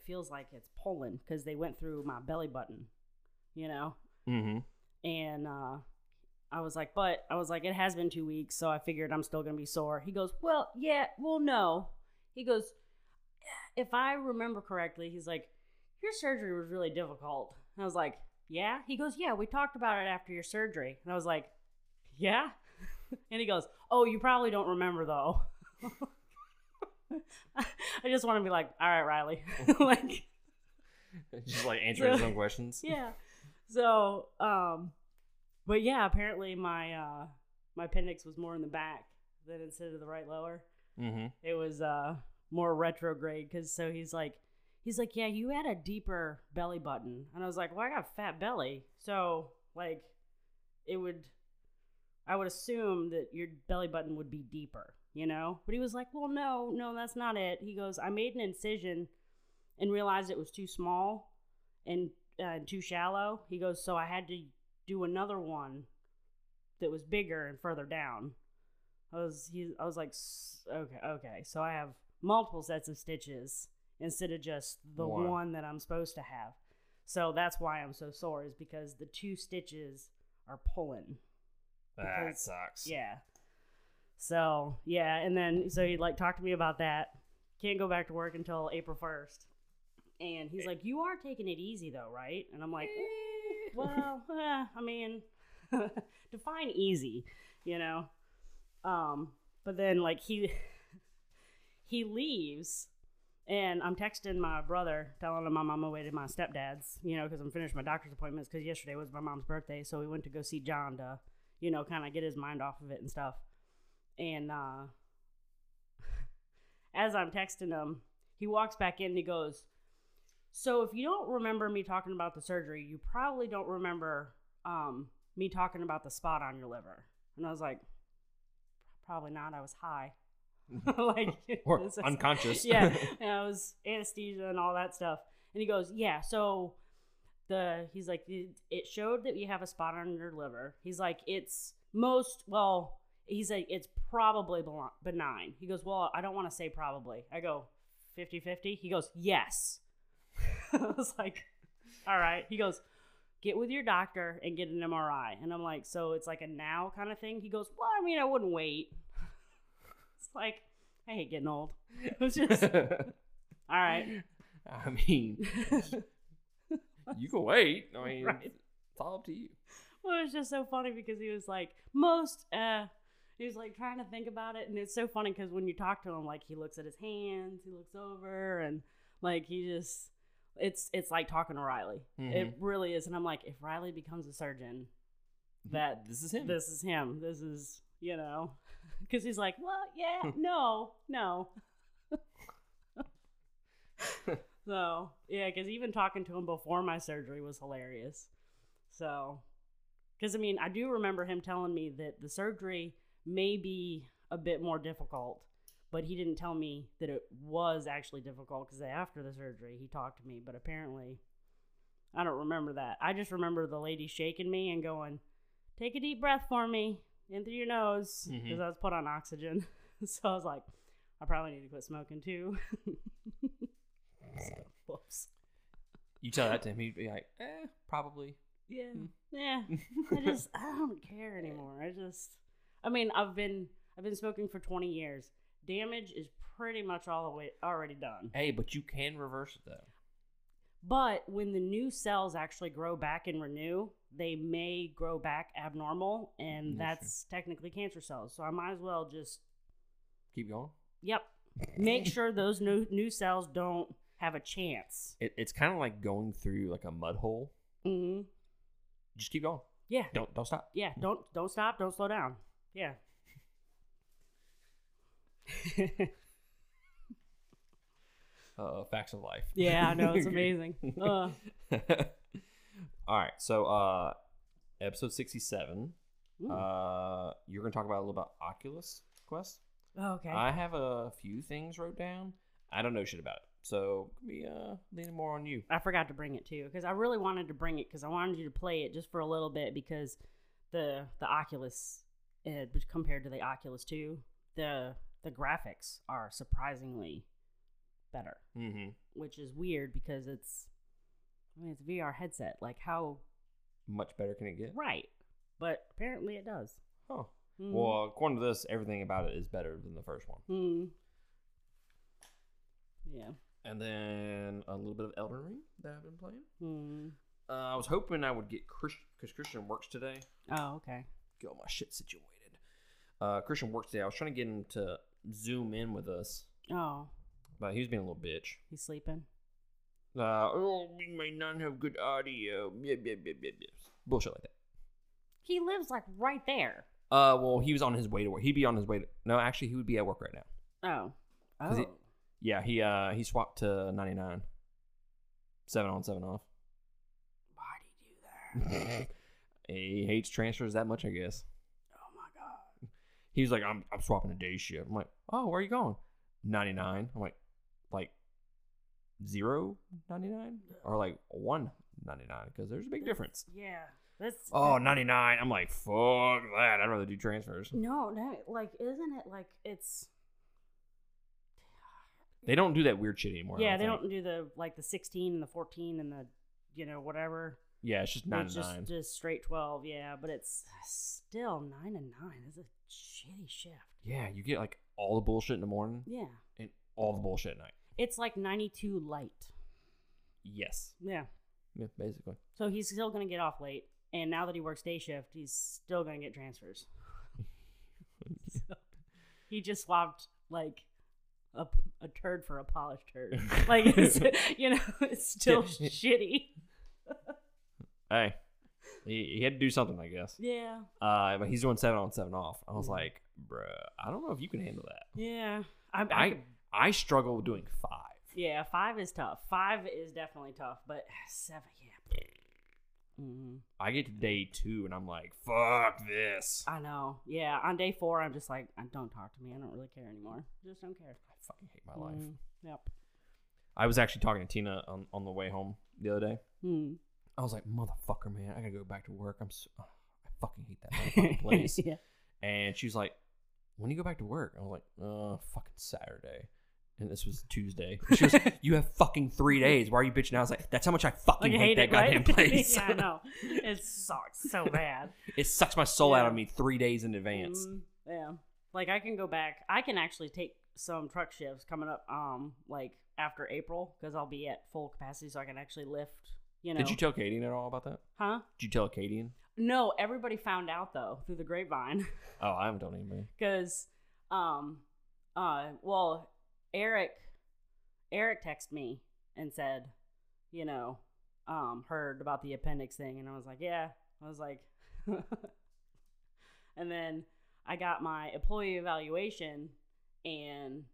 it feels like it's pulling because they went through my belly button, you know? Mm-hmm. And uh, I was like, but I was like, it has been two weeks, so I figured I'm still gonna be sore. He goes, well, yeah, well, no. He goes, if I remember correctly, he's like, your surgery was really difficult. And I was like, yeah. He goes, yeah, we talked about it after your surgery. And I was like, yeah. and he goes, oh, you probably don't remember though. I just want to be like, all right, Riley, like, Just like answering his own questions. yeah. So, um, but yeah, apparently my uh my appendix was more in the back than instead of the right lower. Mm-hmm. It was uh more retrograde because so he's like he's like yeah you had a deeper belly button and I was like well I got a fat belly so like it would I would assume that your belly button would be deeper you know but he was like well no no that's not it he goes I made an incision and realized it was too small and uh, too shallow he goes so I had to do another one that was bigger and further down I was he I was like okay okay so I have multiple sets of stitches instead of just the One. one. that I'm supposed to have. So that's why I'm so sore is because the two stitches are pulling. That Because- sucks. Yeah. So yeah, and then so he like talked to me about that. Can't go back to work until April first. And he's like, "You are taking it easy though, right?" And I'm like, "Eh, "Well, eh, I mean, define easy, you know." Um, but then like he he leaves, and I'm texting my brother, telling him I'm on my way to my stepdad's, you know, because I'm finished my doctor's appointments. Because yesterday was my mom's birthday, so we went to go see John to, you know, kind of get his mind off of it and stuff. And uh, as I'm texting him, he walks back in and he goes, "So if you don't remember me talking about the surgery, you probably don't remember um, me talking about the spot on your liver." And I was like, "Probably not. I was high." like Or is- unconscious. yeah, and I was anesthesia and all that stuff. And he goes, "Yeah, so the he's like it, it showed that you have a spot on your liver. He's like it's most well, he's like it's probably benign. He goes, "Well, I don't want to say probably." I go, "50-50?" He goes, "Yes." I was like, "All right." He goes, "Get with your doctor and get an MRI." And I'm like, "So it's like a now kind of thing?" He goes, "Well, I mean, I wouldn't wait." It's like I hate getting old. It was just all right. I mean, you can wait. I mean, Right. it's all up to you. Well, it was just so funny because he was like, most, uh, he was like trying to think about it. And it's so funny because when you talk to him, like he looks at his hands, he looks over, and like he just, it's, it's like talking to Riley. Mm-hmm. It really is. And I'm like, if Riley becomes a surgeon, mm-hmm. that This is him. this is him. This is, you know, because he's like, well, yeah, hmm. no, no. so, yeah, because even talking to him before my surgery was hilarious. So, because I mean, I do remember him telling me that the surgery may be a bit more difficult, but he didn't tell me that it was actually difficult because after the surgery, he talked to me, but apparently, I don't remember that. I just remember the lady shaking me and going, take a deep breath for me in through your nose because Mhm. I was put on oxygen. so I was like, I probably need to quit smoking too. So, whoops. You tell that to him, he'd be like, eh, probably. Yeah. Mm. Yeah. I just I don't care anymore. I just I mean, I've been I've been smoking for 20 years. Damage is pretty much all the way already done. Hey, but you can reverse it though. But when the new cells actually grow back and renew, they may grow back abnormal and Mm, that's that's technically cancer cells. So I might as well just Keep going. yep, make sure those new new cells don't have a chance. It, it's kind of like going through like a mud hole. Mm-hmm. Just keep going. Yeah. Don't don't stop. Yeah, don't don't stop, don't slow down. Yeah. Uh, facts of life. yeah, I know it's amazing. Uh, All right, so uh, episode sixty-seven. ooh, Uh, you're gonna talk about a little about Oculus Quest. okay. I have a few things wrote down. I don't know shit about it, so we uh leaning more on you. I forgot to bring it too because I really wanted to bring it because I wanted you to play it just for a little bit because the the Oculus uh, compared to the Oculus Two, the the graphics are surprisingly better, Mm-hmm. which is weird because it's, I mean, it's a VR headset. Like how Much better can it get? right, but apparently it does. Oh. Mm. Well, according to this, everything about it is better than the first one. Hmm. Yeah. And then a little bit of Elden Ring that I've been playing. Hmm. Uh, I was hoping I would get Christian because Christian works today. Oh, okay. Get all my shit situated. Uh, Christian works today. I was trying to get him to zoom in with us, Oh, but he was being a little bitch. he's sleeping. Uh, oh, we may not have good audio. Yeah, yeah, yeah, yeah, yeah. Bullshit like that. He lives like right there. Uh, well, he was on his way to work. He'd be on his way to. No, actually, he would be at work right now. Oh. 'Cause Oh. he- Yeah, he uh he swapped to ninety nine. Seven on, seven off. Why'd he do that? he hates transfers that much, I guess. My god. He was like, I'm I'm swapping a day shift. I'm like, oh, where are you going? Ninety nine. I'm like, like zero ninety nine or like one ninety nine because there's a big difference. Yeah. That's Oh, 99. I'm like, fuck that. I'd rather do transfers. No, no, like isn't it like it's They don't do that weird shit anymore. I Yeah, they think. don't do the like the 16 and the 14 and the you know whatever. Yeah, it's just It's just just straight 12, yeah, but it's still 9 and 9. It's a shitty shift. yeah, you get like all the bullshit in the morning Yeah. and all the bullshit at night. It's like 92 light. Yes. Yeah. Yeah, basically. So he's still going to get off late and now that he works day shift, he's still going to get transfers. so he just swapped like a, a turd for a polished turd. Like it's, you know, it's still shitty. Hey, he, he had to do something, I guess. Yeah. Uh, but he's doing seven on, seven off. I was like, bruh, I don't know if you can handle that. Yeah. I, I, I I struggle with doing five. yeah, five is tough. Five is definitely tough, but seven, yeah. hmm I get to day two and I'm like, fuck this. I know. Yeah. On day four, I'm just like, "Uh, don't talk to me. I don't really care anymore. Just don't care. I fucking hate my life. Mm, Yep. I was actually talking to Tina on, on the way home the other day. Hmm. I was like, motherfucker, man, I gotta go back to work. I'm so, oh, I fucking hate that motherfucking place. yeah. And she was like, when do you go back to work? I was like, uh, fucking Saturday. And this was Tuesday. She was, you have fucking three days. Why are you bitching? I was like, that's how much I fucking Like, hate, that it, right? goddamn place. yeah, I know. It sucks so bad. it sucks my soul out of me three days in advance. Mm, yeah. Like I can go back. I can actually take some truck shifts coming up um like after April because I'll be at full capacity so I can actually lift, you know. Did you tell Katie at all about that? Huh? Did you tell Katie? No, everybody found out though through the grapevine Oh, I haven't told anybody. cuz um uh well, Eric Eric texted me and said, you know, um heard about the appendix thing and I was like, "Yeah." I was like And then I got my employee evaluation, and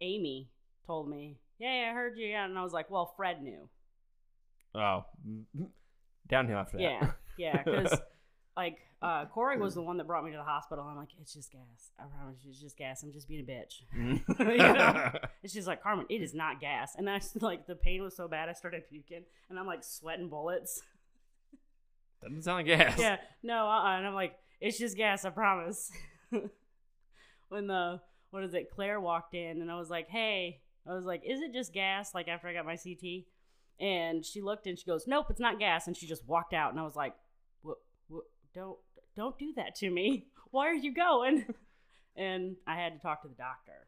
Amy told me, "Yeah, yeah, I heard you." Yeah, and I was like, "Well, Fred knew." Oh, downhill after that. Yeah, yeah, because like uh, Corey was the one that brought me to the hospital. I'm like, "It's just gas. I promise you, it's just gas. I'm just being a bitch." You know? It's just like Carmen, it is not gas. And I like the pain was so bad, I started puking, and I'm like sweating bullets. Doesn't sound like gas. yeah, no, uh-uh. and I'm like, it's just gas, I promise. when the what is it, Claire walked in, and I was like, hey, I was like, is it just gas? Like after I got my CT, and she looked and she goes, nope, it's not gas, and she just walked out, and I was like, what, what, don't, don't do that to me. Why are you going? and I had to talk to the doctor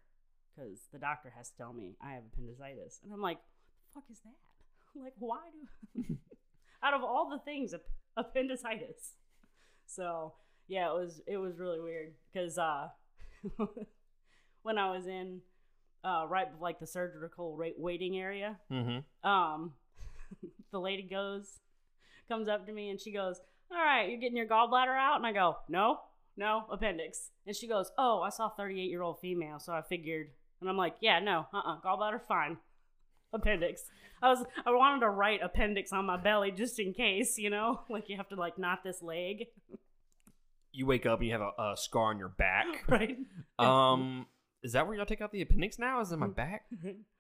because the doctor has to tell me I have appendicitis, and I'm like, what the fuck is that? Like, why do? out of all the things, ap- appendicitis. So yeah, it was it was really weird because uh, when I was in uh, right like the surgical waiting area, Mm-hmm. um, the lady goes comes up to me and she goes, "All right, you're getting your gallbladder out," and I go, "No, no, appendix." And she goes, "Oh, I saw 38 year old female, so I figured." And I'm like, "Yeah, no, uh, uh gallbladder fine." Appendix. I was I wanted to write appendix on my belly just in case, you know, like you have to like knot this leg, You wake up and you have a, a scar on your back. right? Um, is that where y'all take out the appendix now? Is it my back?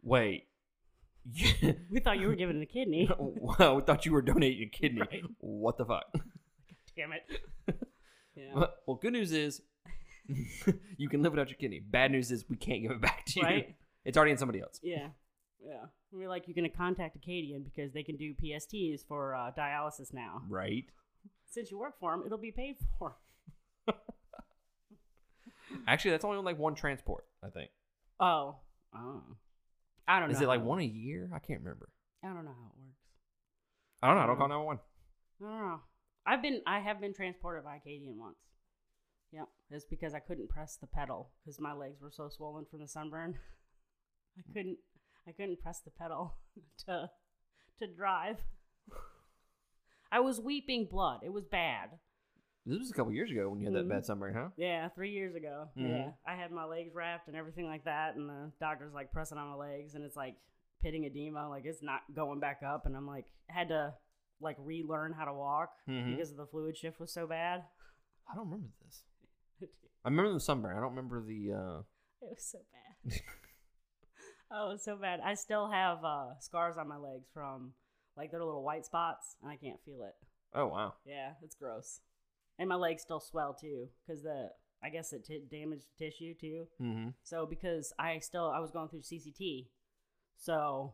Wait. we thought you were giving it a kidney. wow, we thought you were donating a kidney. Right. What the fuck? Damn it. Yeah. Well, good news is you can live without your kidney. Bad news is we can't give it back to you. Right? It's already in somebody else. Yeah. Yeah. We're like, you're going to contact Acadian because they can do PSTs for uh, dialysis now. Right. Since you work for them, it'll be paid for. Actually, that's only on like one transport. I think. Oh. Oh. I don't know. Is it like one a year? I can't remember. I don't know how it works. I don't know. I don't call one. I don't know. I've been I have been transported by Acadian once. Yep, it's because I couldn't press the pedal because my legs were so swollen from the sunburn. I couldn't I couldn't press the pedal to to drive. I was weeping blood. It was bad. This was a couple years ago when you had that Mhm. bad sunburn, huh? Yeah, three years ago. Mhm. Yeah, I had my legs wrapped and everything like that, and the doctor's like pressing on my legs, and it's like pitting edema, like it's not going back up, and I'm like had to like relearn how to walk Mhm. because the fluid shift was so bad. I don't remember this. it I remember the sunburn. I don't remember the. uh It was so bad. oh, it was so bad. I still have uh, scars on my legs from like they're little white spots, and I can't feel it. Oh wow. Yeah, it's gross. And my legs still swell too, because the I guess it t- damaged the tissue too. Mm-hmm. So because I still I was going through CCT, so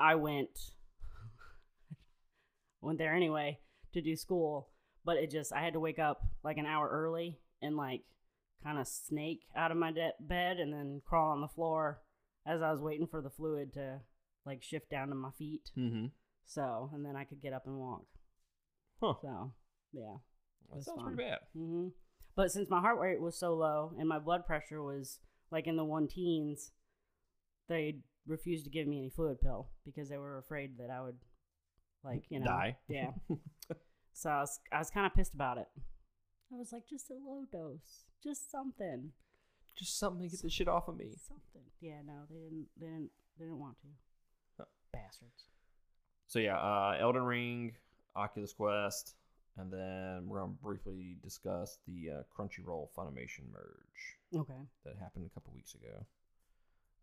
I went went there anyway to do school, but it just I had to wake up like an hour early and like kind of snake out of my de- bed and then crawl on the floor as I was waiting for the fluid to like shift down to my feet. Mm-hmm. So and then I could get up and walk. Huh. So yeah. That sounds fun. pretty bad. hmm But since my heart rate was so low and my blood pressure was like in the one teens, they refused to give me any fluid pill because they were afraid that I would, like, you know, Die. Yeah. so I was, I was kind of pissed about it. I was like, just a low dose, just something, Just something to get this shit off of me. something. Yeah, no, they didn't, they didn't, they didn't want to. Huh. Bastards. So yeah, uh, Elden Ring, Oculus Quest, and then we're gonna briefly discuss the uh, Crunchyroll Funimation merge Okay. that happened a couple weeks ago.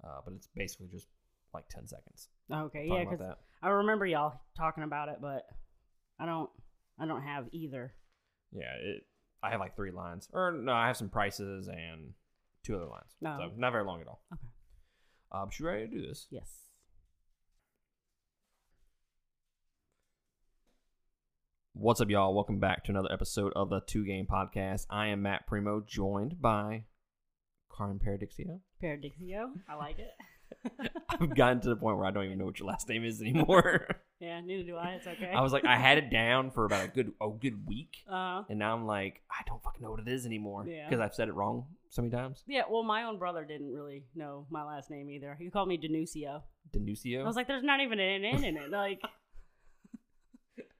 Uh, but it's basically just like ten seconds. Okay. Yeah, because. I remember y'all talking about it, but I don't, I don't have either. Yeah, it. I have like three lines, or no, I have some prices and two other lines. No. So not very long at all. Okay. Uh, but you ready to do this? Yes. What's up, y'all? Welcome back to another episode of the Two Game Podcast. I am Matt Primo, joined by Carmen Paradixio. Paradixio. I like it. I've gotten to the point where I don't even know what your last name is anymore. yeah, neither do I. It's okay. I was like, I had it down for about a good a good week, uh, and now I'm like, I don't fucking know what it is anymore Yeah. because I've said it wrong so many times. yeah, well, my own brother didn't really know my last name either. He called me Denucio. Denucio. I was like, there's not even an N in it. Like,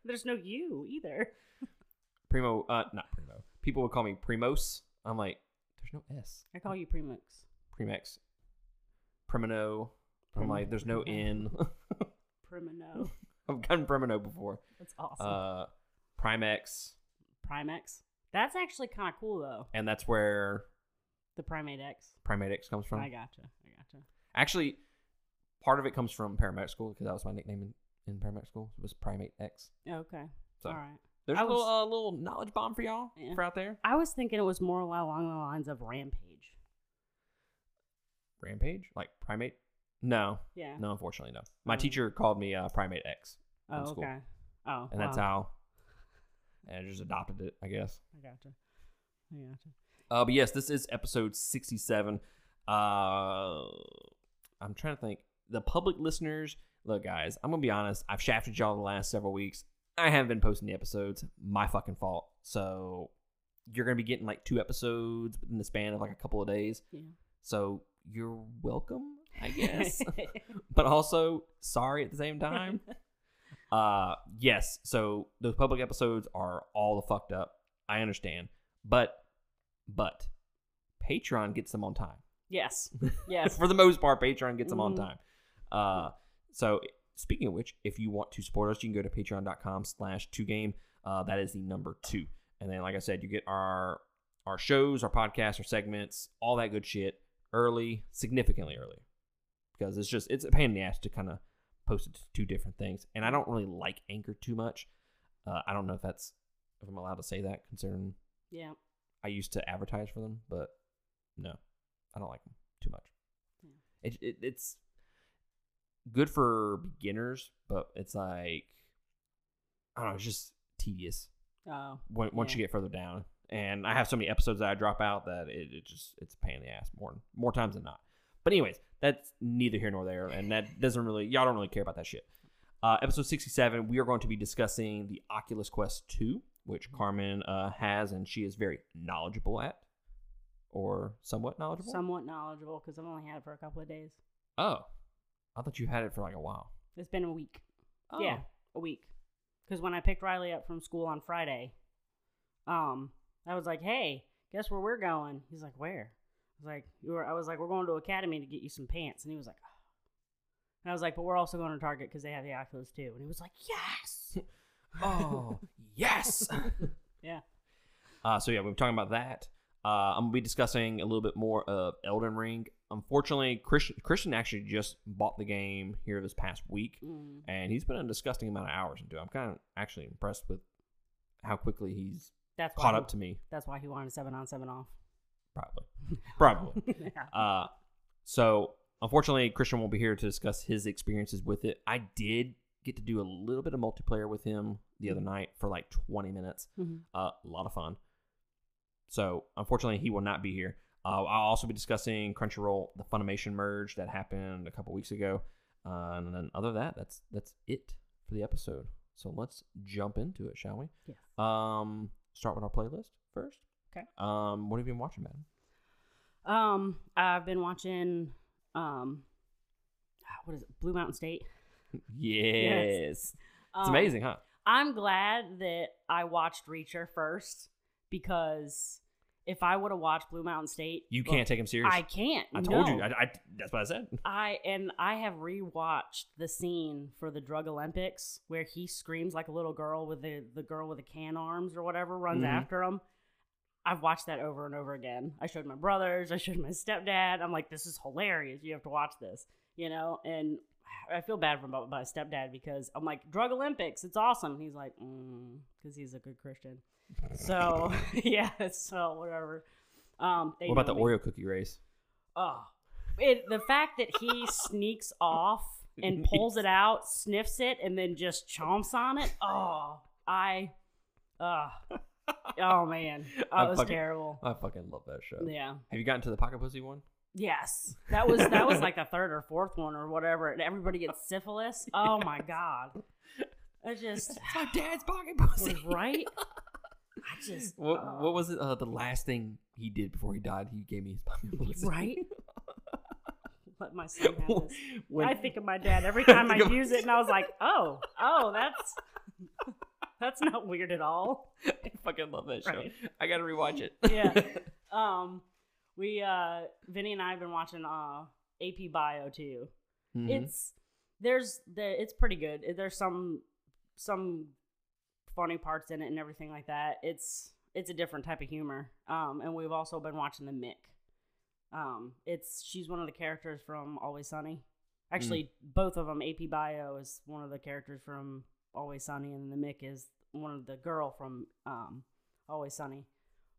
there's no you either. Primo, uh, not Primo. People would call me Primos. I'm like, there's no S. I call you Premix. Primex. Primino. I'm like, there's no N. Primino. I've gotten Primino before. That's awesome. Uh, Primex, Primex. That's actually kind of cool though. and that's where The Primate X. Primate X comes from. I gotcha. I gotcha. Actually, part of it comes from Paramedic School because that was my nickname in, in Paramedic School. It was Primate X. Okay. So All right. there's I a little, was- uh, little knowledge bomb for y'all Yeah. for out there. I was thinking it was more along the lines of Rampage. Rampage, like Primate. No, Yeah. no, unfortunately, no. My Oh. teacher called me uh, Primate X, in Oh, school. okay. Oh, and that's wow. how. And I just adopted it, I guess. I gotcha. I gotcha. Uh, but yes, this is episode 67. Uh, I'm trying to think. The public listeners, look, guys, I'm going to be honest. I've shafted y'all the last several weeks. I haven't been posting the episodes. My fucking fault. So you're going to be getting like two episodes in the span of like a couple of days. Yeah. So you're welcome, I guess. but also, sorry at the same time. Uh, yes. So those public episodes are all the fucked up. I understand, but but Patreon gets them on time. yes. Yes. For the most part, Patreon gets them on Mhm. time. Uh, so speaking of which, if you want to support us, you can go to patreon.com/slash two game. Uh, that is the number two, and then like I said, you get our our shows, our podcasts, our segments, all that good shit early, significantly early, because it's just it's a pain in the ass to kind of post it to two different things, and I don't really like Anchor too much. Uh, I don't know if that's if I'm allowed to say that, considering yeah. I used to advertise for them, but no, I don't like them too much. Yeah. It, it, it's good for beginners, but it's like I don't know, it's just tedious Oh, when, once Yeah. you get further down. And I have so many episodes that I drop out that it, it just it's a pain in the ass more more times than not. But anyways, that's neither here nor there, and that doesn't really y'all don't really care about that shit. Uh, episode sixty seven, we are going to be discussing the Oculus Quest two, which Carmen uh, has, and she is very knowledgeable at, or somewhat knowledgeable. somewhat knowledgeable because I've only had it for a couple of days. oh, I thought you had it for like a while. It's been a week. Oh. Yeah, a week. Because when I picked Riley up from school on Friday, um, I was like, "Hey, guess where we're going?" He's like, "Where?" I was like, "You were." I was like, "We're going to Academy to get you some pants," and he was like, oh. and I was like, "But we're also going to Target because they have the Oculus too," and he was like, "Yes." Oh, yes. Yeah. Uh, so yeah, we were talking about that. Uh, I'm gonna be discussing a little bit more of Elden Ring. Unfortunately, Christian Christian actually just bought the game here this past week, Mm. and he's put a disgusting amount of hours into. it. I'm kind of actually impressed with how quickly he's That's caught he- up to me. That's why he wanted seven on seven off. Probably, probably. yeah. Uh, so unfortunately, Christian won't be here to discuss his experiences with it. I did get to do a little bit of multiplayer with him the other night for like 20 minutes. Mhm. Uh, a lot of fun. So unfortunately, he will not be here. Uh, I'll also be discussing Crunchyroll, the Funimation merge that happened a couple weeks ago, uh, and then other than that, that's that's it for the episode. So let's jump into it, shall we? Yes. Um, start with our playlist first. Okay. Um, what have you been watching, man? Um, I've been watching, um, what is it? Blue Mountain State. Yes. It's Um, amazing, huh? I'm glad that I watched Reacher first because if I would have watched Blue Mountain State, You can't take him serious. I can't. I told you. I, I, that's what I said. I and I have rewatched the scene for the Drug Olympics where he screams like a little girl with the the girl with the can arms or whatever runs Mhm. after him. I've watched that over and over again. I showed my brothers, I showed my stepdad. I'm like, this is hilarious. You have to watch this, you know. And I feel bad for my, my stepdad because I'm like, Drug Olympics, it's awesome. He's like, because he's a good Christian. So yeah, so whatever. Um, they What about the me. Oreo cookie race? Oh, it, the fact that he sneaks off and pulls it out, sniffs it, and then just chomps on it. Oh, I, uh, oh man, that I was fucking- terrible. I fucking love that show. Yeah. Have you gotten to the pocket pussy one? Yes, that was that was like the third or fourth one or whatever. And everybody gets syphilis. Oh my god, I just it's my dad's pocket pussy. right. I just What, uh, what was it? Uh, the last thing he did before he died, he gave me his pussy. right? Let my son have this. When- I think of my dad every time I of- use it, and I was like, "Oh, oh, that's that's not weird at all." I fucking love that show. Right. I gotta rewatch it. Yeah. Um, we uh, Vinny and I have been watching uh AP Bio too. Mhm. It's there's the it's pretty good. There's some some funny parts in it and everything like that. It's it's a different type of humor. Um, and we've also been watching the Mick. Um, it's she's one of the characters from Always Sunny. Actually, both of them. AP Bio is one of the characters from Always Sunny, and the Mick is one of the girl from um, Always Sunny.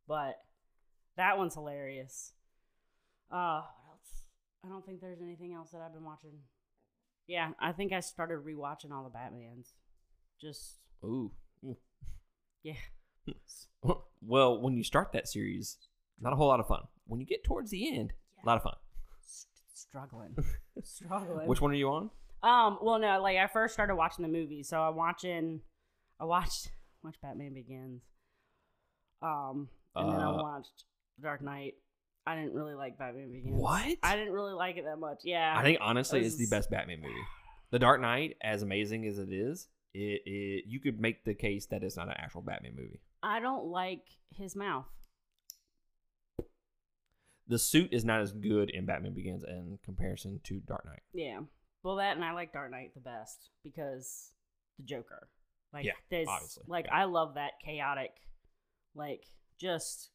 But that one's hilarious. Uh, what else? I don't think there's anything else that I've been watching. Yeah, I think I started rewatching all the Batmans. Just Ooh. Yeah. Well, when you start that series, not a whole lot of fun. When you get towards the end, a lot of fun. S- struggling, struggling. Which one are you on? Um. Well, no. Like I first started watching the movie, so I'm watching. I watched watched Batman Begins. Um, and then I Uh, watched Dark Knight. I didn't really like Batman Begins. What? I didn't really like it that much. Yeah. I think honestly, it's the best Batman movie. The Dark Knight, as amazing as it is, it, it you could make the case that it's not an actual Batman movie. I don't like his mouth. The suit is not as good in Batman Begins in comparison to Dark Knight. Yeah. Well, that and I like Dark Knight the best because the Joker. Like, Yeah, there's, obviously, Like, yeah. I love that chaotic, like, just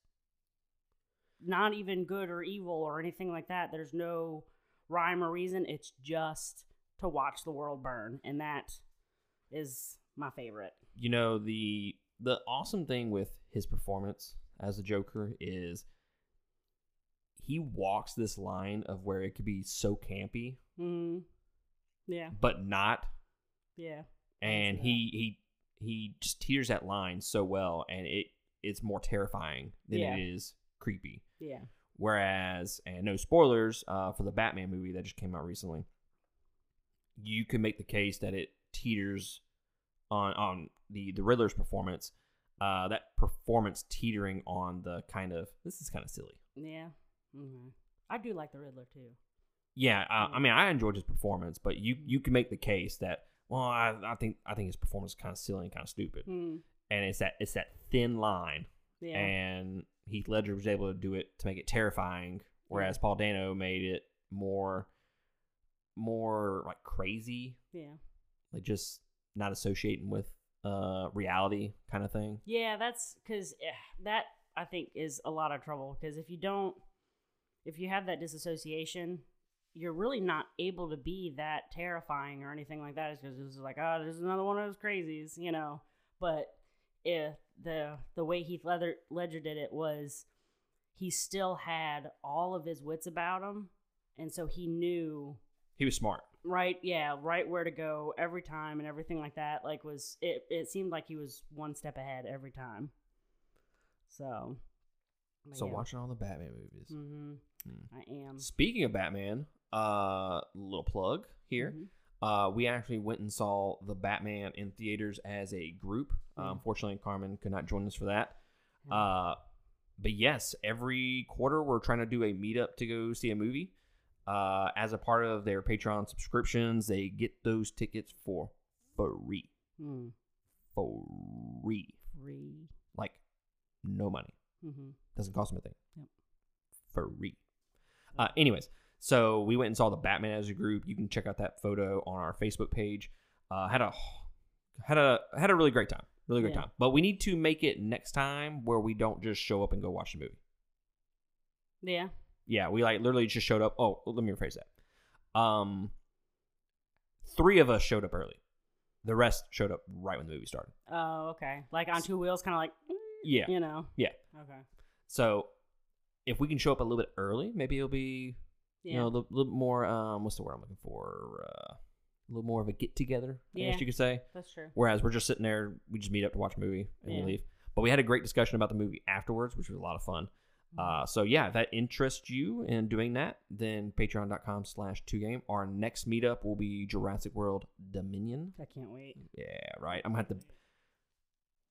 not even good or evil or anything like that. There's no rhyme or reason. It's just to watch the world burn, and that is my favorite. You know the the awesome thing with his performance as the Joker is he walks this line of where it could be so campy Mm, Yeah. but not. Yeah. And he he he just teeters that line so well, and it it's more terrifying than Yeah. it is creepy. Yeah. Whereas, and no spoilers uh, for the Batman movie that just came out recently, you can make the case that it teeters on on the the Riddler's performance. Uh, that performance teetering on the kind of this is kind of silly. Yeah. hmm I do like the Riddler too. Yeah, uh, I Mm. mean, I enjoyed his performance, but you you can make the case that well, I, I think I think his performance is kind of silly and kind of stupid, Mm. and it's that it's that thin line Yeah. and Heath Ledger was able to do it to make it terrifying, whereas Paul Dano made it more, more like crazy, yeah. Like just not associating with uh reality kind of thing. Yeah, that's because that I think is a lot of trouble. Because if you don't, if you have that disassociation, you're really not able to be that terrifying or anything like that. It's because it's like, oh, there's another one of those crazies, you know. But if the the way Heath Ledger, Ledger did it was, he still had all of his wits about him, and so he knew He was smart. Right yeah right where to go every time and everything like that like was it it seemed like he was one step ahead every time so So watching all the Batman movies. hmm Hmm. i am Speaking of Batman, uh, little plug here. Mhm. Uh, we actually went and saw the Batman in theaters as a group. Uh, Mhm. unfortunately, Carmen could not join us for that. Yeah. Uh, but yes, every quarter we're trying to do a meetup to go see a movie. Uh, as a part of their Patreon subscriptions, they get those tickets for free. Hmm. Free. free Like, no money. mm-hmm. Doesn't cost them a thing. Yep. Free. Uh, anyways, so we went and saw the Batman as a group. You can check out that photo on our Facebook page. Uh, had a had a had a really great time. Really great Yeah. time. But we need to make it next time where we don't just show up and go watch the movie. yeah Yeah, we like literally just showed up. Oh, let me rephrase that. Um, three of us showed up early. The rest showed up right when the movie started. oh okay like on two wheels kind of like mm, Yeah. you know Yeah. okay So if we can show up a little bit early, maybe it'll be yeah you know a little, little more. Um, what's the word I'm looking for? Uh, a little more of a get together. I Yeah. guess you could say. that's true Whereas we're just sitting there, we just meet up to watch a movie and Yeah. we leave. But we had a great discussion about the movie afterwards, which was a lot of fun. Uh, so yeah, if that interests you in doing that, then patreon.com slash two game. Our next meetup will be Jurassic World Dominion. i can't wait Yeah, right. I'm gonna have to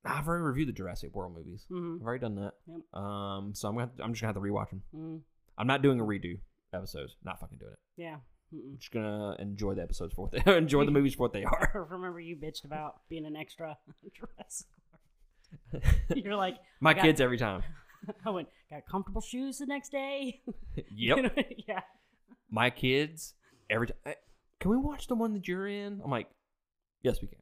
I've already reviewed the Jurassic World movies. mm-hmm. I've already done that. Yep. Um, so I'm gonna to- I'm just gonna have to rewatch them. mm I'm not doing a redo episodes. Not fucking doing it. yeah I'm Mm-mm. just gonna enjoy the episodes for what they enjoy the movies for what they are. remember you bitched about being an extra Jurassic World. you're like My got- kids every time. I went, got comfortable shoes the next day. Yep. You know, yeah. My kids every time. Can we watch the one that you're in? I'm like, yes, we can.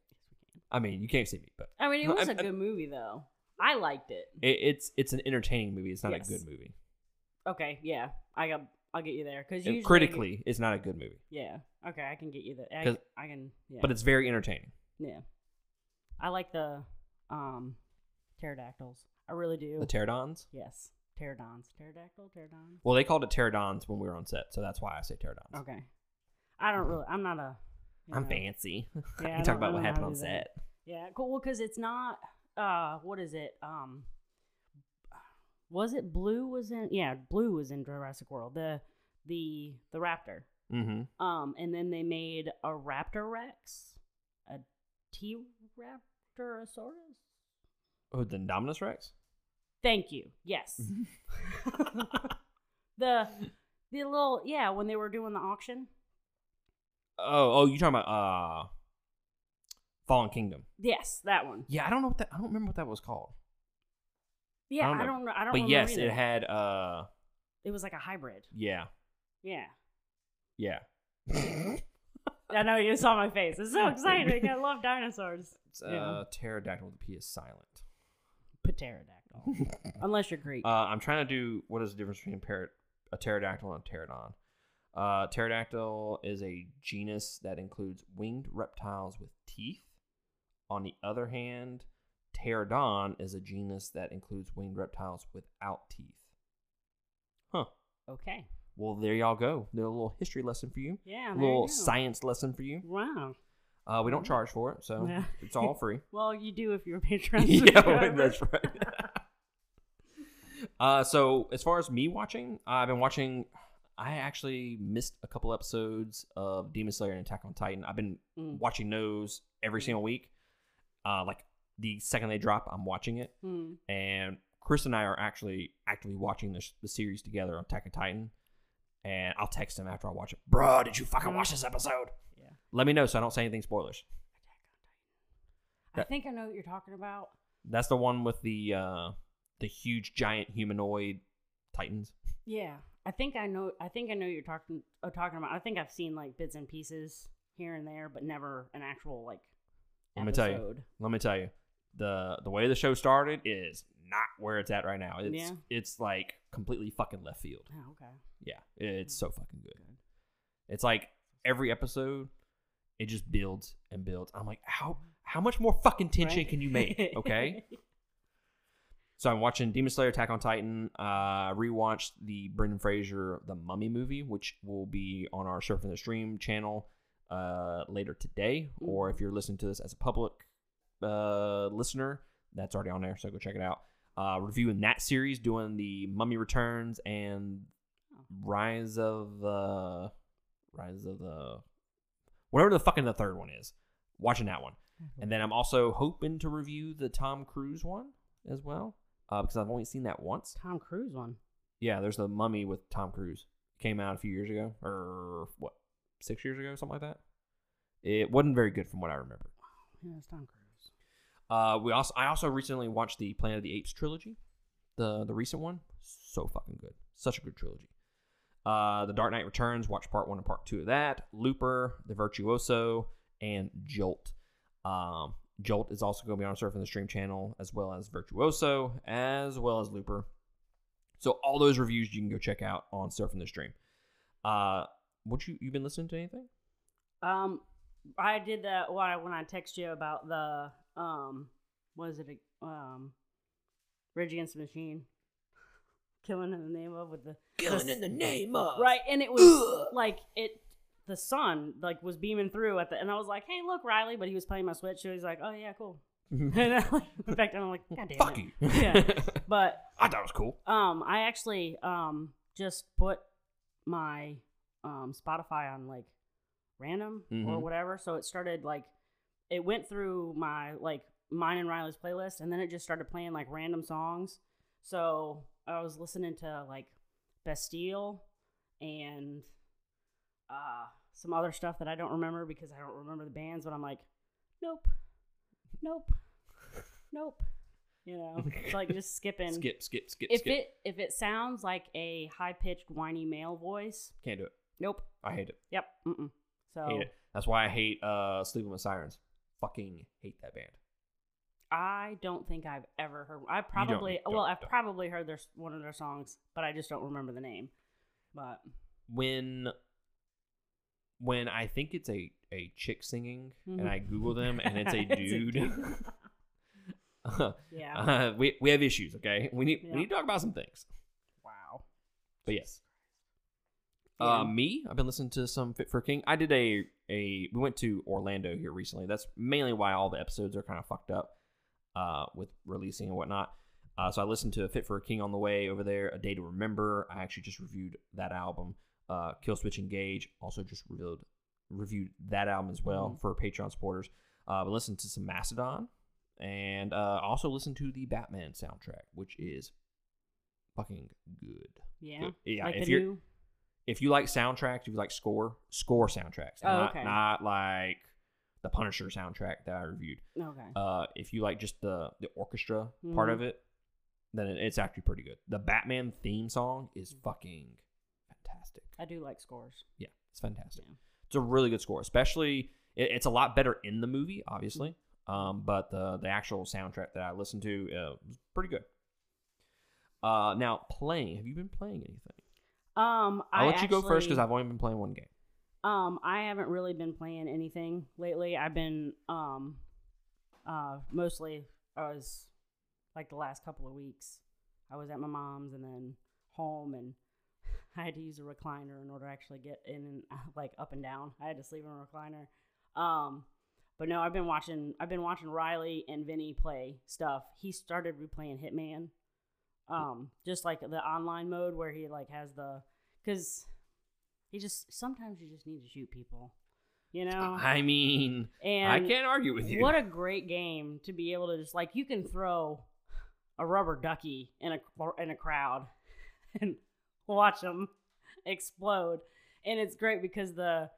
I mean, you can't see me, but I mean, it was I'm- a good movie though. I liked it. it, it's it's an entertaining movie. It's not Yes. a good movie. Okay, yeah, I got. I'll get you there because critically, it's not a good movie, yeah. Okay, I can get you there. I, I can. Yeah. but it's very entertaining. yeah. I like the um pterodactyls. I really do. The pterodons. yes, pterodons. Pterodactyl. Pterodon. Well, they called it pterodons when we were on set, so that's why I say pterodons. Okay. I don't really. I'm not a. I'm know, fancy. Yeah, I talk about what happened on that. set. Yeah, cool. Well, because it's not. Uh, what is it? Um, was it Blue? Was in? Yeah, Blue was in Jurassic World. The the the raptor. Mm-hmm. Um, and then they made a Raptor Rex, a T Raptorosaurus. Oh, the Indominus Rex. Thank you. Yes. the the little yeah when they were doing the auction. Oh, oh, you talking about uh, Fallen Kingdom? Yes, that one. Yeah, I don't know what that. I don't remember what that was called. Yeah, don't I don't know. I don't. But remember yes, either. it had. Uh, It was like a hybrid. yeah, Yeah. yeah. I know you saw my face. It's so exciting. I love dinosaurs. It's, Yeah. uh, pterodactyl with the P is silent. Pterodactyl. Unless you're Greek. Uh, I'm trying to do what is the difference between parrot, a pterodactyl and a pterodon. Uh, pterodactyl is a genus that includes winged reptiles with teeth. On the other hand, pterodon is a genus that includes winged reptiles without teeth. Huh. okay. Well, there y'all go. A little history lesson for you. Yeah. A there you little science lesson for you. Wow. Uh, we don't charge for it, so Yeah. it's all free. Well, you do if you're a Patreon. yeah, that's right. uh, so as far as me watching, I've been watching. I actually missed a couple episodes of Demon Slayer and Attack on Titan. I've been Mm. watching those every single week. Uh, like the second they drop, I'm watching it. Hmm. And Chris and I are actually actively watching the, the series together on Attack on Titan. And I'll text him after I watch it. Bro, did you fucking watch this episode? Let me know so I don't say anything spoilers. I That- think I know what you're talking about. That's the one with the uh, the huge giant humanoid titans. Yeah, I think I know. I think I know what you're talking uh, talking about. I think I've seen like bits and pieces here and there, but never an actual like. Let me tell you. episode. Let me tell you, the the way the show started is not where it's at right now. It's Yeah. it's like completely fucking left field. Oh, okay. Yeah, it's so fucking good. It's like every episode, it just builds and builds. I'm like, how how much more fucking tension Right? can you make? Okay. so I'm watching Demon Slayer: Attack on Titan. Uh, rewatched the Brendan Fraser The Mummy movie, which will be on our Surfing the Stream channel uh, later today. Or if you're listening to this as a public uh, listener, that's already on there. So go check it out. Uh, reviewing that series, doing the Mummy Returns and Rise of the Rise of the whatever the fucking the third one is. Watching that one, and then I'm also hoping to review the Tom Cruise one as well, uh, because I've only seen that once. Tom Cruise one. Yeah, there's the Mummy with Tom Cruise. Came out a few years ago, or what, six years ago, something like that. It wasn't very good from what I remember. Yeah, it's Tom Cruise. Uh, we also I also recently watched the Planet of the Apes trilogy, the the recent one. So fucking good, such a good trilogy. Uh, the Dark Knight Returns. Watch part one and part two of that. Looper, The Virtuoso, and Jolt. Um, Jolt is also going to be on Surfing the Stream channel as well as Virtuoso as well as Looper. So all those reviews you can go check out on Surfing the Stream. Uh, what you you been listening to anything? Um, I did that when I, when I text you about the um, what is it? Um, Rage Against the Machine. Killing in the name of with the Killing in the name of right, and it was like it. The sun like was beaming through at the, and I was like, "Hey, look, Riley!" But he was playing my Switch, so he's like, "Oh yeah, cool." and I like went back down. I'm like, "God damn Fuck it!" you. Yeah. But I thought it was cool. um, I actually um just put my um Spotify on like random or Mhm. whatever. So it started like it went through my like mine and Riley's playlist, and then it just started playing like random songs. So I was listening to like Bastille and uh some other stuff that I don't remember because I don't remember the bands. But I'm like, nope, nope, nope. You know, it's like just skipping. Skip, skip, skip, If skip. it if it sounds like a high pitched whiny male voice, Can't do it. nope. I hate it. Yep. Mm-mm. So Hate it. That's why I hate uh Sleeping with Sirens. Fucking hate that band. I don't think I've ever heard. I don't- probably don't- well, I've don't. probably heard their one of their songs, but I just don't remember the name. But When when I think it's a a chick singing and Mhm. I Google them and it's a It's a dude. dude. yeah. uh, we we have issues, okay? We need Yeah. we need to talk about some things. wow. But yes. Yeah. Uh, me, I've been listening to some Fit for King. I did a a we went to Orlando here recently. That's mainly why all the episodes are kind of fucked up uh, with releasing and whatnot. Uh, so I listened to Fit for a King on the way over there. A Day to Remember. I actually just reviewed that album. Uh, Killswitch Engage also just reviewed reviewed that album as well Mhm. for Patreon supporters. Uh, but listened to some Mastodon and uh, also listened to the Batman soundtrack, which is fucking good. Yeah. Good. Yeah, like if you're new. if you like soundtracks, if you like score, score soundtracks. Oh, not, okay. not like the Punisher soundtrack that I reviewed. Okay. Uh, if you like just the the orchestra part Mhm. of it, then it- it's actually pretty good. The Batman theme song is Mm-hmm. fucking fantastic. I do like scores. Yeah, it's fantastic. Yeah. It's a really good score, especially it, it's a lot better in the movie, obviously. Mm-hmm. Um, but the the actual soundtrack that I listened to uh, was pretty good. Uh, now playing. Have you been playing anything? Um, I'll I let you go first because I've only been playing one game. Um, I haven't really been playing anything lately. I've been um, uh, mostly I was like the last couple of weeks. I was at my mom's and then home, and I had to use a recliner in order to actually get in and like up and down. I had to sleep in a recliner. Um, but no, I've been watching. I've been watching Riley and Vinny play stuff. He started replaying Hitman, um, just like the online mode where he like has the because he just sometimes you just need to shoot people, you know. I mean, and I can't argue with you. what a great game to be able to just like you can throw a rubber ducky in a in a crowd and watch them explode, and it's great because the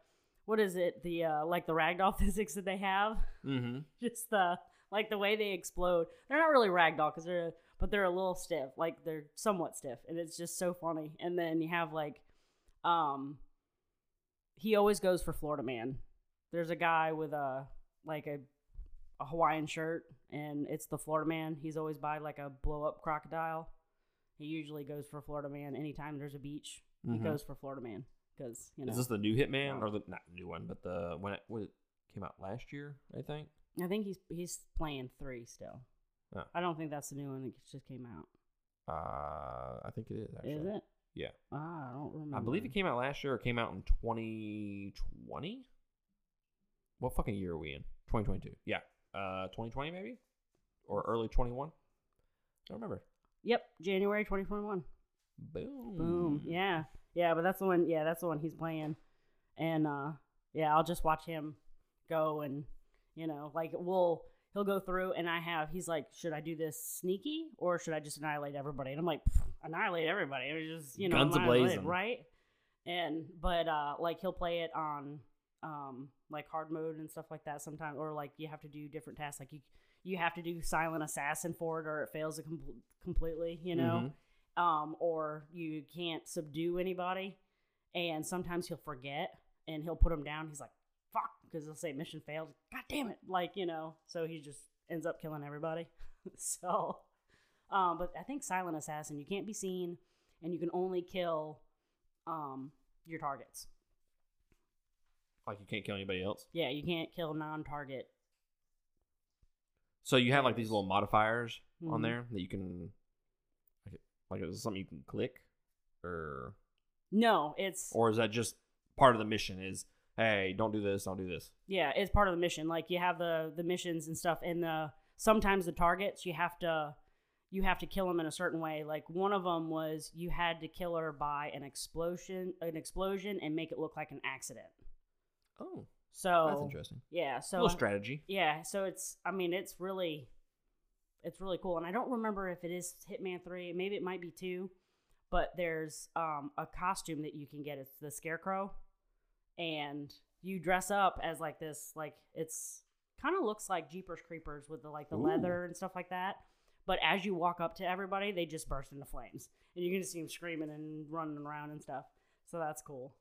what is it the uh, like the ragdoll physics that they have, mm-hmm. just the like the way they explode. They're not really ragdoll because they're but they're a little stiff, like they're somewhat stiff, and it's just so funny. And then you have like, um, he always goes for Florida Man. There's a guy with a like a a Hawaiian shirt, and it's the Florida Man. He's always by like a blow up crocodile. He usually goes for Florida Man anytime there's a beach. He Mhm. goes for Florida Man because you know. Is this the new Hitman or the not new one, but the when it, when it came out last year? I think. I think he's he's playing three still. Oh. I don't think that's the new one that just came out. Uh, I think it is. Actually. Is it? Yeah. Ah, I don't remember. I believe it came out last year or came out in 2020. What fucking year are we in? 2022. Yeah. Uh, 2020 maybe, or early 21. I don't remember. Yep, January 2021. Boom. Boom. Yeah. Yeah, but that's the one yeah, that's the one he's playing. And uh yeah, I'll just watch him go and you know, like we'll he'll go through and I have he's like, Should I do this sneaky or should I just annihilate everybody? And I'm like, annihilate everybody. It was just you know Guns ablazing. right? And but uh like he'll play it on um like hard mode and stuff like that sometimes or like you have to do different tasks like you you have to do silent assassin for it or it fails it com- completely you know Mhm. um, or you can't subdue anybody. And sometimes he'll forget and he'll put him down. He's like, because they'll say mission failed. God damn it. Like, you know, so he just ends up killing everybody. so, um, but I think Silent Assassin, you can't be seen and you can only kill um, your targets. Like you can't kill anybody else. Yeah, you can't kill non target. So you have like these little modifiers on Mhm. there that you can, like, like is it something you can click, or No, it's. or is that just part of the mission? Is hey, don't do this, don't do this. Yeah, it's part of the mission. Like you have the the missions and stuff, and the sometimes the targets you have to you have to kill them in a certain way. Like one of them was you had to kill her by an explosion, an explosion, and make it look like an accident. Oh, So that's interesting. yeah, a so little strategy. yeah, so it's I mean it's really it's really cool, and I don't remember if it is Hitman three, maybe it might be two, but there's um a costume that you can get. It's the Scarecrow, and you dress up as like this, like it's kind of looks like Jeepers Creepers with the like the Ooh. leather and stuff like that. But as you walk up to everybody, they just burst into flames, and you can just see them screaming and running around and stuff. So that's cool.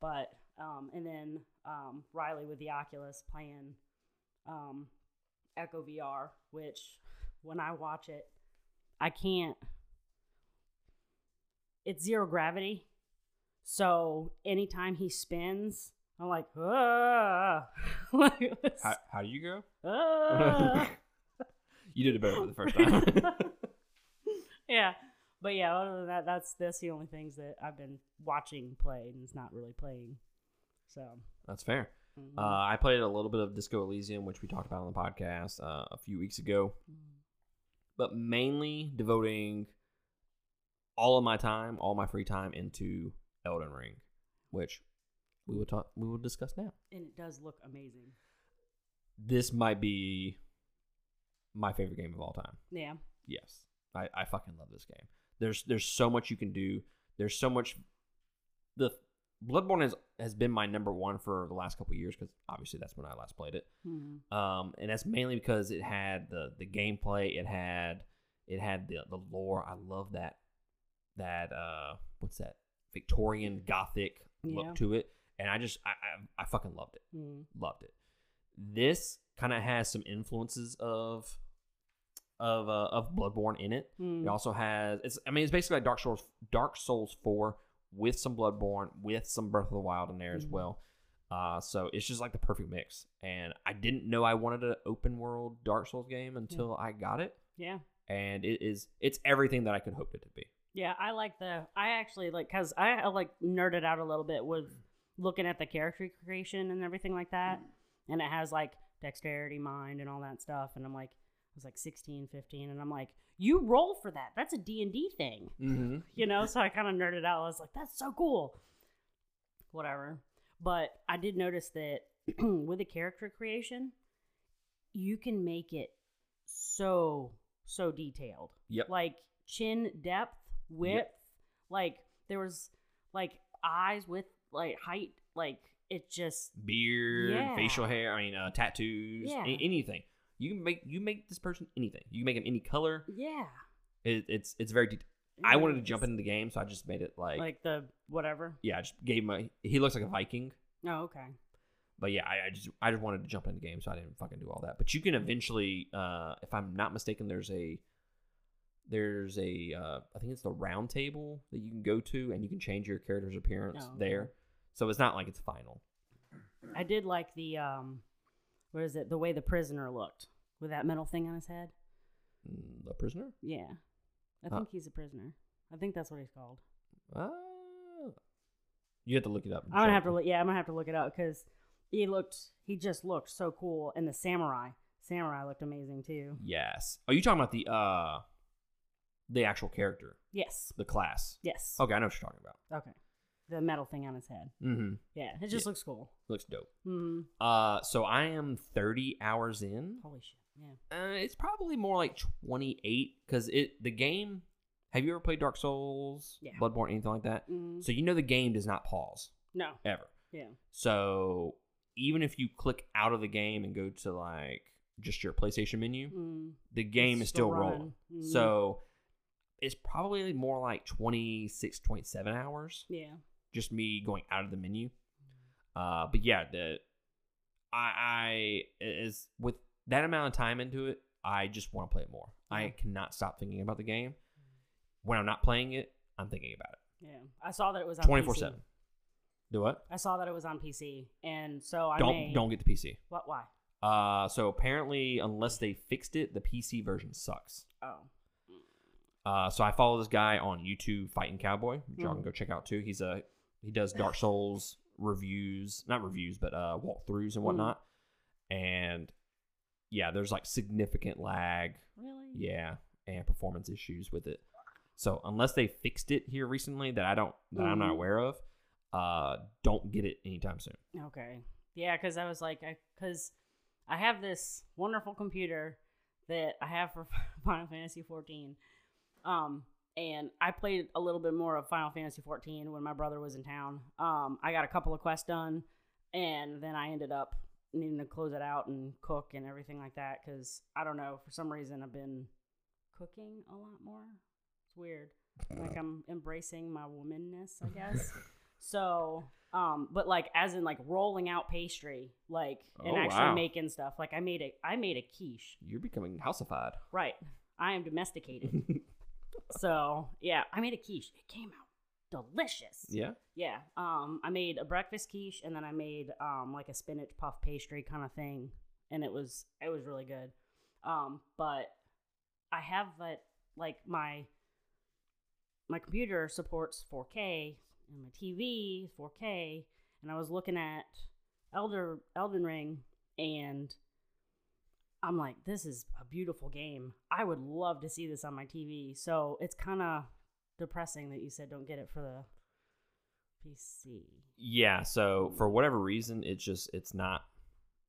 But um, and then um, Riley with the Oculus playing um, Echo VR, which when I watch it, I can't. It's zero gravity, so anytime he spins, I'm like, ah. Like, How, how do you go? ah. you did it better for the first time. yeah, but yeah, other than that, that's that's the only things that I've been watching play and it's not really playing. So That's fair. mhm. Uh, I played a little bit of Disco Elysium, which we talked about on the podcast uh, a few weeks ago, but mainly devoting all of my time, all my free time into Elden Ring, which we will talk. We will discuss now. and it does look amazing. This might be my favorite game of all time. Yeah, Yes, I, I fucking love this game. There's there's so much you can do. There's so much. The Bloodborne has has been my number one for the last couple of years because obviously that's when I last played it. Mhm. Um, and that's mainly because it had the the gameplay. It had it had the the lore. I love that that uh what's that Victorian Gothic look Yeah. to it, and I just I I, I fucking loved it Mhm. loved it. This kind of has some influences of of uh, of Bloodborne in it. Mhm. It also has it's I mean it's basically like Dark Souls Dark Souls 4 with some Bloodborne with some Breath of the Wild in there as Mhm. well. Uh, so it's just like the perfect mix. And I didn't know I wanted an open world Dark Souls game until I got it. Yeah, And it is it's everything that I could hope it to be. Yeah, I like the. I actually like because I, like nerded out a little bit with looking at the character creation and everything like that, and it has like dexterity, mind, and all that stuff. And I'm like, I was like 16, 15, and I'm like, you roll for that. That's a D and D thing, Mm-hmm. you know. so I kind of nerded out. I was like, that's so cool. Whatever. But I did notice that with the character creation, you can make it so so detailed Yep. like chin depth, width. Like there was like eyes with like height. Like it just Beard, Yeah. facial hair. I mean, uh, tattoos. Yeah. a- anything. You can make you make this person anything. You can make him any color. yeah. It, it's it's very. Det- I wanted to jump into the game, so I just made it like, like the whatever. yeah. I just gave him a. He looks like a Viking. Oh, okay. But yeah, I, I just I just wanted to jump into the game, so I didn't fucking do all that. But you can eventually, uh, if I'm not mistaken, there's a there's a uh, I think it's the round table that you can go to, and you can change your character's appearance Oh, okay. there. So it's not like it's final. I did like the um, what is it? The way the prisoner looked with that metal thing on his head. Mm, The prisoner. Yeah, I Huh. think he's a prisoner. I think that's what he's called. Uh, you have to look it up. I'm gonna have to look. Yeah, I'm gonna have to look it up because he looked. He just looked so cool, and the samurai. Samurai looked amazing too. Yes. Are you talking about the uh, the actual character, Yes. the class? Yes. Okay, I know what you're talking about. Okay. The metal thing on his head. Mm-hmm. Yeah, it just looks cool. Looks dope. Mm. Uh, so I am 30 hours in. Holy shit. Yeah. Uh, it's probably more like 28 because it the game. Have you ever played Dark Souls, Yeah. Bloodborne, anything like that? Mm. So you know the game does not pause No. ever. Yeah. So even if you click out of the game and go to like just your PlayStation menu, Mm. the game It's is still rolling. running. Mm. So it's probably more like 26, 27 hours. Yeah. Just me going out of the menu. Uh, but yeah, the I, I is with that amount of time into it, I just want to play it more. I cannot stop thinking about the game. When I'm not playing it, I'm thinking about it. Yeah. I saw that it was on Twenty four seven. Do what? I saw that it was on PC, and so I don't may, don't get the PC. What? Why? Uh, so apparently, unless they fixed it, the PC version sucks. Oh. Uh, so I follow this guy on YouTube, Fighting Cowboy, which y'all can Mhm. go check out too. He's a he does Dark Souls reviews, not reviews, but uh, walkthroughs and whatnot. And yeah, there's like significant lag, Really? yeah, and performance issues with it. So unless they fixed it here recently that I don't that I'm not Mhm. aware of, uh, don't get it anytime soon. Okay. Yeah, because I was like, I because I have this wonderful computer that I have for Final Fantasy 14. Um, and I played a little bit more of Final Fantasy 14 when my brother was in town. Um, I got a couple of quests done, and then I ended up needing to close it out and cook and everything like that because I don't know for some reason I've been cooking a lot more. It's weird. Like I'm embracing my womanness, I guess. So, um, but like as in like rolling out pastry, like and Oh, actually wow. making stuff. Like I made a I made a quiche. You're becoming houseified. Right. I am domesticated. so yeah, I made a quiche. It came out delicious. yeah. Yeah. Um, I made a breakfast quiche and then I made um like a spinach puff pastry kind of thing, and it was it was really good. Um, but I have that like my my computer supports 4K and my TV is 4K, and I was looking at Elder Elden Ring and I'm like, this is a beautiful game. I would love to see this on my TV. So it's kind of depressing that you said don't get it for the PC. Yeah, so for whatever reason, it's just it's not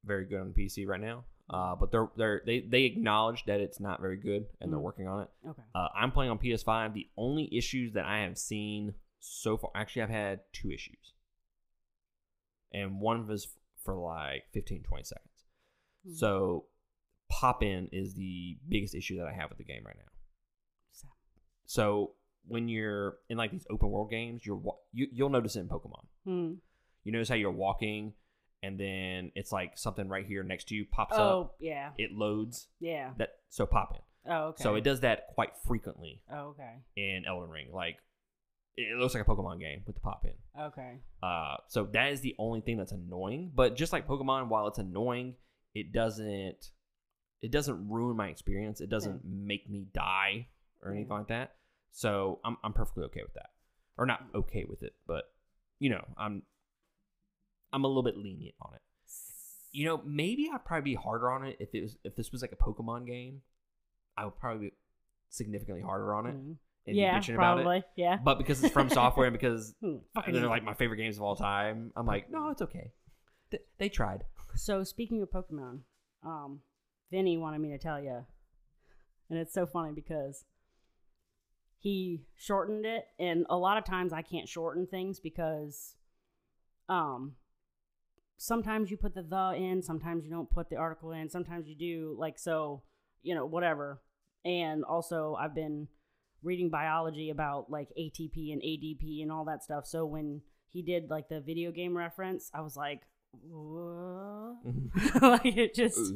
very good on PC right now. Uh, but they're they're they they acknowledge that it's not very good and they're Mm. working on it. Okay. Uh, I'm playing on PS5. The only issues that I have seen so far, actually, I've had two issues, and one was for like 15, 20 seconds. Hmm. So pop in is the biggest issue that I have with the game right now. So- So when you're in like these open world games, you're you, you'll notice it in Pokemon. Hmm. You notice how you're walking, and then it's like something right here next to you pops Oh up. yeah, It loads. yeah. That so pop in. Oh okay. So it does that quite frequently Oh okay. in Elden Ring. Like it looks like a Pokemon game with the pop in. Okay. Uh, so that is the only thing that's annoying. But just like Pokemon, while it's annoying, it doesn't it doesn't ruin my experience. It doesn't make me die or anything Yeah. like that. So I'm I'm perfectly okay with that, or not okay with it, but you know I'm I'm a little bit lenient on it. You know, maybe I'd probably be harder on it if it was if this was like a Pokemon game. I would probably be significantly harder on it Mhm. and Yeah, bitching about it. probably. Yeah. But because it's FromSoftware and because Hmm, they're like my favorite games of all time, I'm like, no, it's okay. Th- They tried. So speaking of Pokemon, um, Vinny wanted me to tell you, and it's so funny because he shortened it, and a lot of times I can't shorten things because, um, sometimes you put the the in, sometimes you don't put the article in, sometimes you do, like so, you know, whatever. And also, I've been reading biology about like ATP and ADP and all that stuff. So when he did like the video game reference, I was like? like it just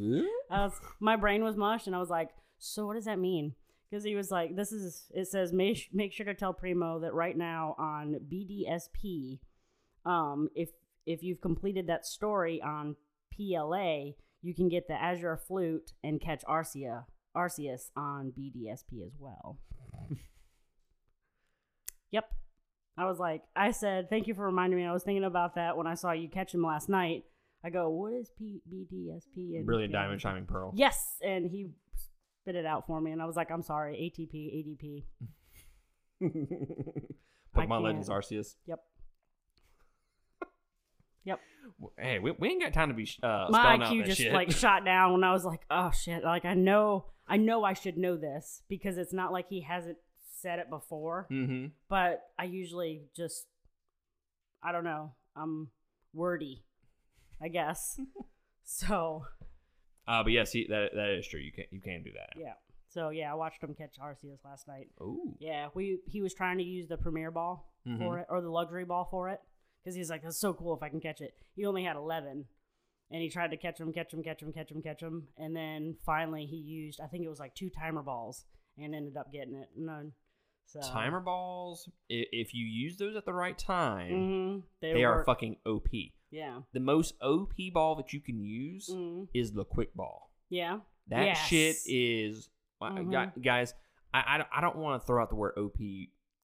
I was, my brain was mush and I was like, so what does that mean? Because he was like, this is it says make make sure to tell Primo that right now on BDSP, um, if if you've completed that story on PLA, you can get the Azure Flute and catch Arcia Arceus on BDSP as well. yep. I was like, I said, thank you for reminding me. I was thinking about that when I saw you catch him last night. I go, what is P- BDSP? And Brilliant. Diamond Shining Pearl. Yes, and he spit it out for me, and I was like, I'm sorry, ATP, ADP. Pokemon Legends. Arceus. Yep. Yep. Hey, we, we ain't got time to be uh, My IQ just shit. like shot down when I was like, oh shit! Like I know, I know I should know this because it's not like he hasn't said it before. mm-hmm. But I usually just, I don't know, I'm wordy, I guess. so Uh, but yes, he, that that is true. You can you can do that. yeah, so yeah, I watched him catch Arceus last night. Ooh. Yeah, we he was trying to use the premier ball Mhm. for it or the luxury ball for it because he's like, that's so cool if I can catch it. He only had eleven, and he tried to catch him, catch him, catch him, catch him, catch him, and then finally he used I think it was like two timer balls and ended up getting it. None. So Timer balls. i- If you use those at the right time, hmm They, they are fucking OP. Yeah. The most OP ball that you can use hmm is the quick ball. Yeah. That Yes. shit is, uh, Mhm. gu- guys. I I don't, I don't want to throw out the word OP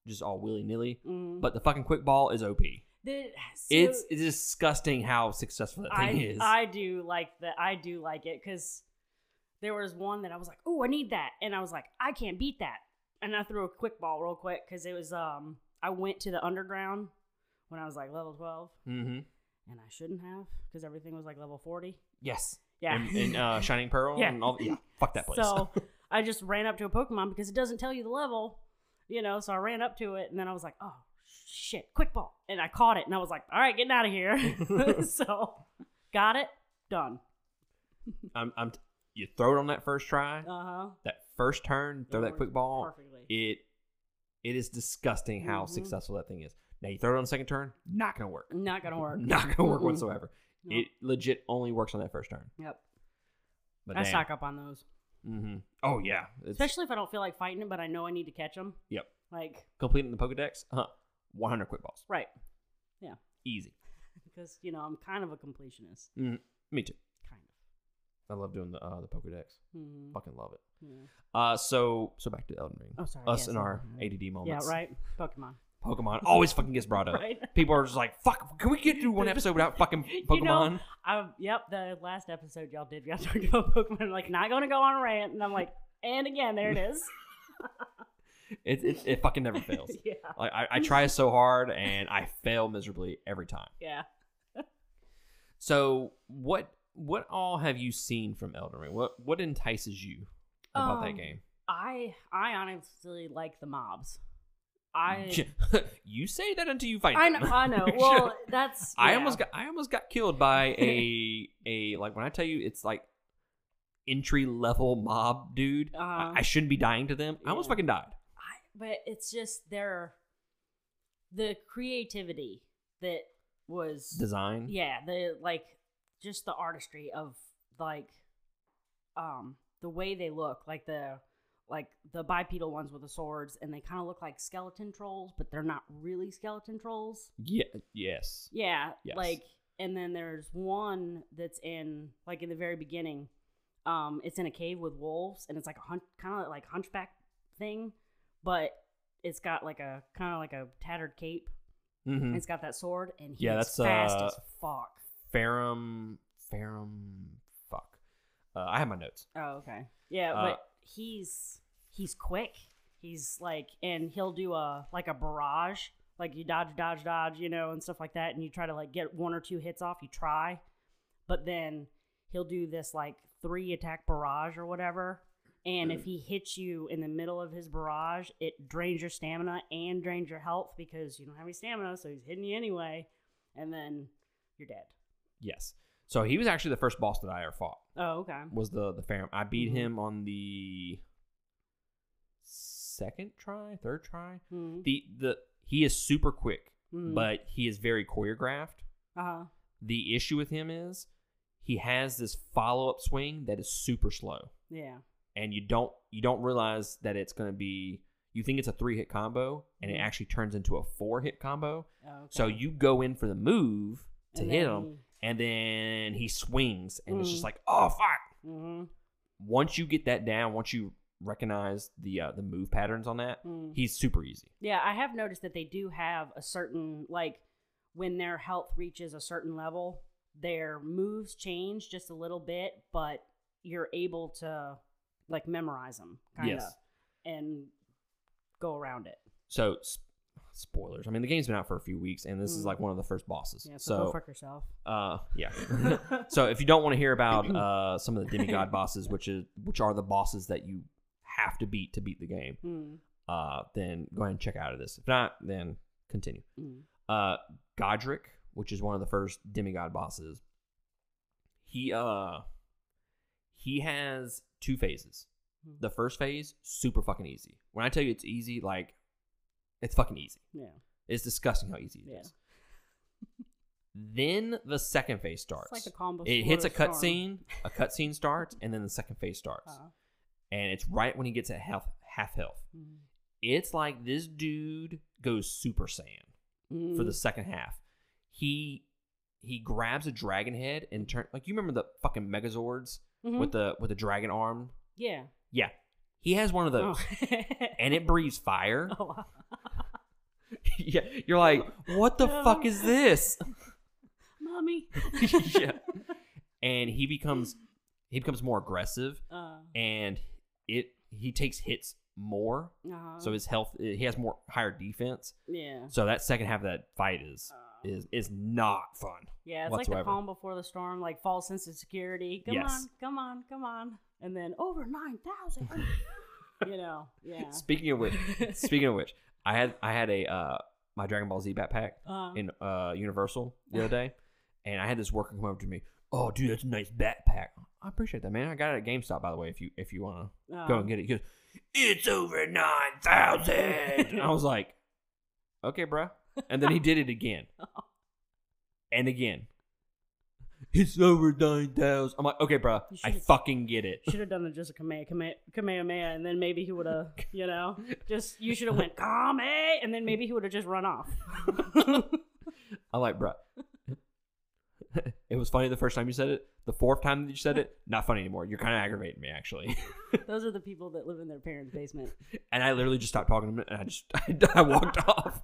just all willy nilly, hmm but the fucking quick ball is OP. the, so It's it's disgusting how successful that I thing is. I do like that. I do like it because there was one that I was like, oh, I need that, and I was like, I can't beat that, and I threw a quick ball real quick because it was um I went to the underground when I was like level twelve, mm-hmm. and I shouldn't have because everything was like level forty. Yes. Yeah. And, and uh, Shining Pearl. Yeah. And all, yeah. Fuck that place. So I just ran up to a Pokemon because it doesn't tell you the level, you know. So I ran up to it, and then I was like, "Oh shit, quick ball!" And I caught it, and I was like, "All right, getting out of here." so got it, done. I'm, I'm t- you throw it on that first try, Uh huh. that first turn, throw that quick ball. It it is disgusting how Mhm. successful that thing is. Now you throw it on the second turn, not gonna work. Not gonna work. Not gonna work Mm-mm. whatsoever. Nope. It legit only works on that first turn. Yep. But I damn. stock up on those, Mm-hmm. Oh yeah, it's especially if I don't feel like fighting it, but I know I need to catch them. Yep. Like completing the Pokedex. Huh. 100 quick balls, right, Yeah. easy. because you know I'm kind of a completionist, Mm, me too. I love doing the uh, the Pokedex. Mhm. Fucking love it. Yeah. Uh, so so back to Elden Ring. Oh, sorry. Us yes, and our. ADD Yeah, right. Pokemon. Pokemon always fucking gets brought up. Right. People are just like, "Fuck, can we get through one episode without fucking You Pokemon?" know, I, yep, the last episode y'all did, y'all talked about Pokemon. I'm like, not going to go on a rant. And I'm like, and again, there it is. It, it it fucking never fails. yeah. Like I, I try so hard and I fail miserably every time. Yeah. So what what all have you seen from Elden Ring? What what entices you about that Um, game? I I honestly like the mobs. I you say that until you fight I them. know I know. Well, that's I almost got I almost got killed by a a like when I tell you it's like entry level mob dude. Uh-huh. I, I shouldn't be dying to them. I almost fucking died. I, but it's just their the creativity that was Design. yeah the like just the artistry of like um the way they look like the like the bipedal ones with the swords and they kind of look like skeleton trolls but they're not really skeleton trolls Yeah. Yes. yeah Yes. like and then there's one that's in like in the very beginning um it's in a cave with wolves and it's like a hun- kind of like hunchback thing but it's got like a kind of like a tattered cape. Mm-hmm. It's got that sword, and he's Yeah, that's, fast uh, as fuck. Farum, Farum, fuck. Uh, I have my notes. Oh, okay. Yeah, Uh, but he's he's quick. He's like, and he'll do a like a barrage, like you dodge, dodge, dodge, you know, and stuff like that, and you try to like get one or two hits off. You try, but then he'll do this like three attack barrage or whatever. And if he hits you in the middle of his barrage, it drains your stamina and drains your health because you don't have any stamina, so he's hitting you anyway, and then you're dead. Yes. So he was actually the first boss that I ever fought. Oh, okay. Was the the Farum? I beat Mhm. him on the second try, third try. Hmm. The the he is super quick, Hmm. but he is very choreographed. uh huh. The issue with him is he has this follow up swing that is super slow, Yeah. and you don't you don't realize that it's going to be. You think it's a three hit combo, and it Mhm. actually turns into a four hit combo. Oh, okay. So you go in for the move to And hit him, and then he swings, and it's just Mm. like, oh fuck. hmm Once you get that down, once you recognize the uh, the move patterns on that, Mm. he's super easy. Yeah, I have noticed that they do have a certain like when their health reaches a certain level, their moves change just a little bit, but you're able to like memorize them kind of Yes. and go around it. So, spoilers. I mean, the game's been out for a few weeks, and this is Mm. like one of the first bosses. Yeah, so, so go fuck yourself. Uh, yeah. so if you don't want to hear about uh, some of the demigod bosses, which is which are the bosses that you have to beat to beat the game, Mm, uh, then go ahead and check out of this. If not, then continue. mm, Uh, Godrick, which is one of the first demigod bosses, he uh he has two phases. Hmm. The first phase, super fucking easy. When I tell you it's easy, like it's fucking easy. yeah. It's disgusting how easy it is. Yeah. Then the second phase starts. It's like the combo. it hits a before the storm. cutscene, a cutscene starts, and then the second phase starts. Uh, And it's right when he gets at half half health. mm, It's like this dude goes Super Saiyan mm, for the second half. He he grabs a dragon head and turn like you remember the fucking Megazords mhm. with the with the dragon arm? yeah. Yeah. He has one of those. Oh. And it breathes fire. oh. yeah. You're like, what the fuck is this? mommy. yeah. And he becomes he becomes more aggressive Uh, and it he takes hits more. uh, So his health he has more higher defense. yeah. So that second half of that fight is Uh, is is not fun. Yeah, it's like whatsoever. the calm before the storm, like false sense of security. Come Yes. on, come on, come on, and then over nine thousand. you know, yeah. Speaking of which, speaking of which, I had I had a uh my Dragon Ball Z backpack Uh, in uh Universal the other day, and I had this worker come over to me. Oh, dude, that's a nice backpack. I appreciate that, man. I got it at GameStop, by the way. If you if you want to uh, go and get it, he goes, it's over nine thousand. I was like, okay, bro. And then he did it again, and again. It's over nine thousand. I'm like, okay, bro. I should've- fucking get it. Should have done it just a Kame, Kame, Kamehameha, and then maybe he would have, you know, just you should have went Kame, and then maybe he would have just run off. I'm like, bro. it was funny the first time you said it. The fourth time that you said it, not funny anymore. You're kind of aggravating me, actually. Those are the people that live in their parents' basement. and I literally just stopped talking to him, and I just I walked off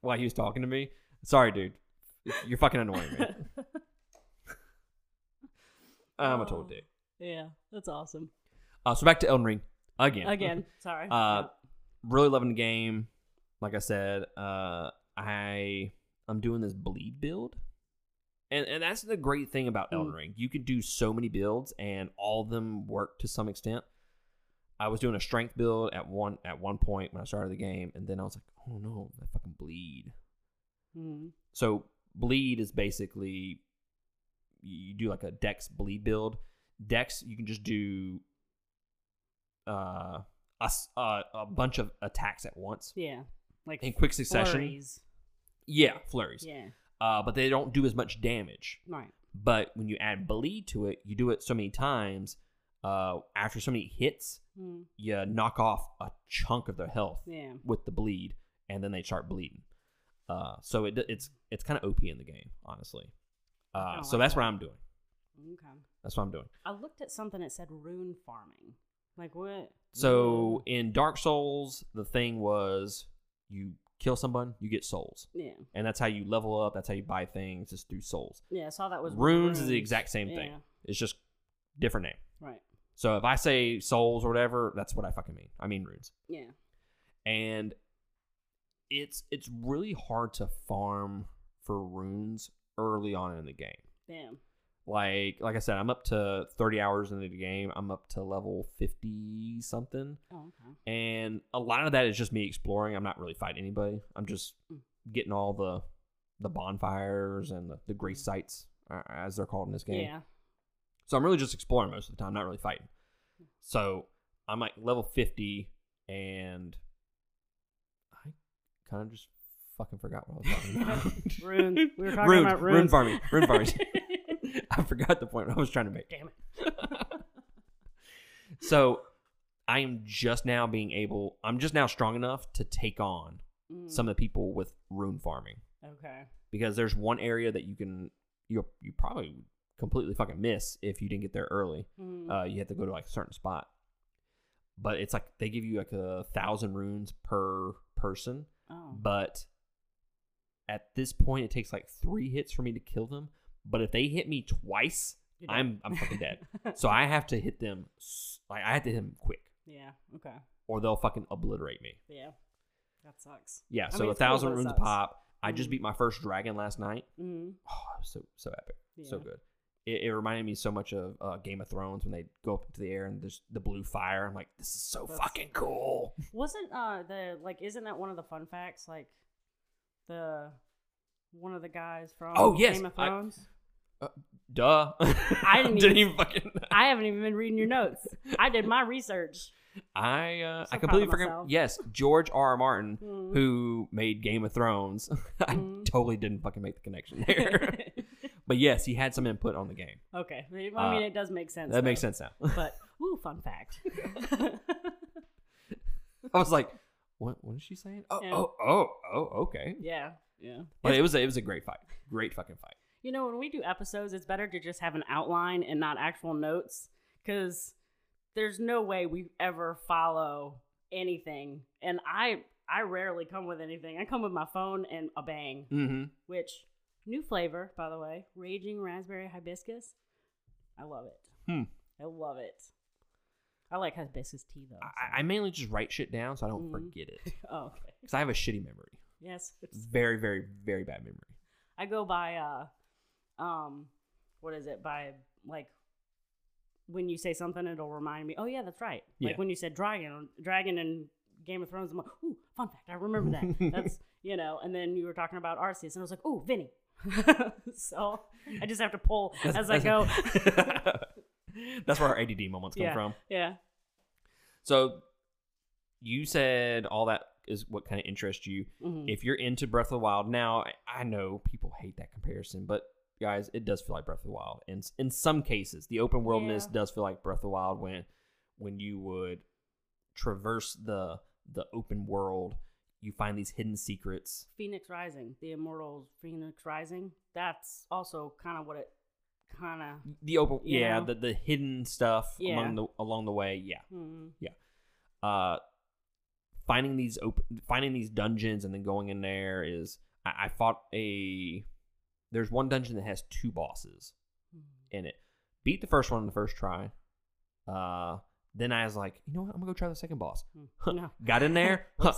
while he was talking to me. Sorry, dude. You're fucking annoying me. I'm a total Oh. dick. Yeah, that's awesome. Uh, so back to Elden Ring again. Again, sorry. Uh, really loving the game. Like I said, uh, I I'm doing this bleed build, and and that's the great thing about Elden Mm. Ring. You can do so many builds, and all of them work to some extent. I was doing a strength build at one at one point when I started the game, and then I was like, oh no, I fucking bleed. Mhm. So bleed is basically you do like a dex bleed build. Dex you can just do uh a, uh, a bunch of attacks at once yeah, like in quick succession. flurries. Yeah, flurries. Yeah, Uh, but they don't do as much damage. right. But when you add bleed to it, you do it so many times. Uh, after so many hits, Mm, you knock off a chunk of their health yeah. with the bleed, and then they start bleeding. Uh, so it it's it's kind of OP in the game, honestly. Uh, so like that's what. I'm doing. Okay. That's what I'm doing. I looked at something that said rune farming. Like what? So in Dark Souls, the thing was you kill someone, you get souls, Yeah. and that's how you level up. That's how you buy things, is through souls. Yeah. I saw that was Runes is the exact same thing. Yeah, It's just different name. Right. So if I say souls or whatever, that's what I fucking mean. I mean runes. Yeah. and it's it's really hard to farm for runes early on in the game. Damn. Like like I said, I'm up to 30 hours into the game. I'm up to level 50 something, Oh, okay. and a lot of that is just me exploring. I'm not really fighting anybody. I'm just Mm. getting all the the bonfires and the, the grace sites uh, as they're called in this game. Yeah. So I'm really just exploring most of the time, not really fighting. So I'm like level 50, and I kind of just fucking forgot what I was talking about. Runes. We were talking about Rune runes. farming. Rune farming. I forgot the point I was trying to make. Damn it. so I am just now being able, I'm just now strong enough to take on Mm, some of the people with rune farming. Okay. because there's one area that you can you you probably completely fucking miss if you didn't get there early. Mm, Uh, you have to go to like a certain spot, but it's like they give you like a thousand runes per person. oh. But at this point, it takes like three hits for me to kill them. But if they hit me twice, I'm I'm fucking dead. so I have to hit them like I have to hit them quick, yeah. Okay. or they'll fucking obliterate me. Yeah. That sucks. Yeah. I So mean, a cool, thousand but runes pop. I just Mhm. beat my first dragon last night. Mm, Oh, so so epic, so good. It, it reminded me so much of uh, Game of Thrones when they go up into the air and there's the blue fire. I'm like, this is so That's- fucking cool. Wasn't uh the like isn't that one of the fun facts like the one of the guys from Oh, yes, Game of I- Thrones? Duh. I didn't even- even fucking. I, haven't even been reading your notes. I did my research. I uh, So I completely forgot. Yes, George R. R. Martin, Mm. who made Game of Thrones. I Mhm. totally didn't fucking make the connection there. but yes, he had some input on the game. okay. I mean, Uh, it does make sense. That makes sense now. But ooh, fun fact. I was like, what? What is she saying? Oh, Yeah. oh, oh, oh, okay. yeah, yeah. But it was a, it was a great fight. Great fucking fight. You know, when we do episodes, it's better to just have an outline and not actual notes because there's no way we ever follow anything. And I I rarely come with anything. I come with my phone and a bang, Mm-hmm. which new flavor, by the way, raging raspberry hibiscus. I love it. Hmm. I love it. I like hibiscus tea though. I, I mainly just write shit down so I don't Mhm. forget it oh, okay. because I have a shitty memory. Yes, it's Very, very, very bad memory. I go by uh um what is it? By like when you say something it'll remind me, oh yeah, that's right. Like Yeah. when you said dragon dragon and Game of Thrones, I'm like, ooh, fun fact, I remember that. that's you know, and then you were talking about Arceus and I was like, ooh, Vinny. so I just have to pull as I go. That's where our ADD moments come Yeah. from. yeah. So you said all that is what kind of interests you. hmm If you're into Breath of the Wild now, I, know people hate that comparison, but guys, it does feel like Breath of the Wild. And in some cases, the open worldness Yeah. does feel like Breath of the Wild when when you would traverse the the open world, you find these hidden secrets. Fenyx Rising, the Immortals Fenyx Rising. That's also kind of what it kind of. The open, yeah, know? the the hidden stuff Yeah. along the along the way, yeah. Mm, uh finding these open finding these dungeons and then going in there is I, I fought a there's one dungeon that has two bosses mm. in it beat the first one in the first try uh then i was like you know what i'm gonna go try the second boss Mm. No. got in there huh,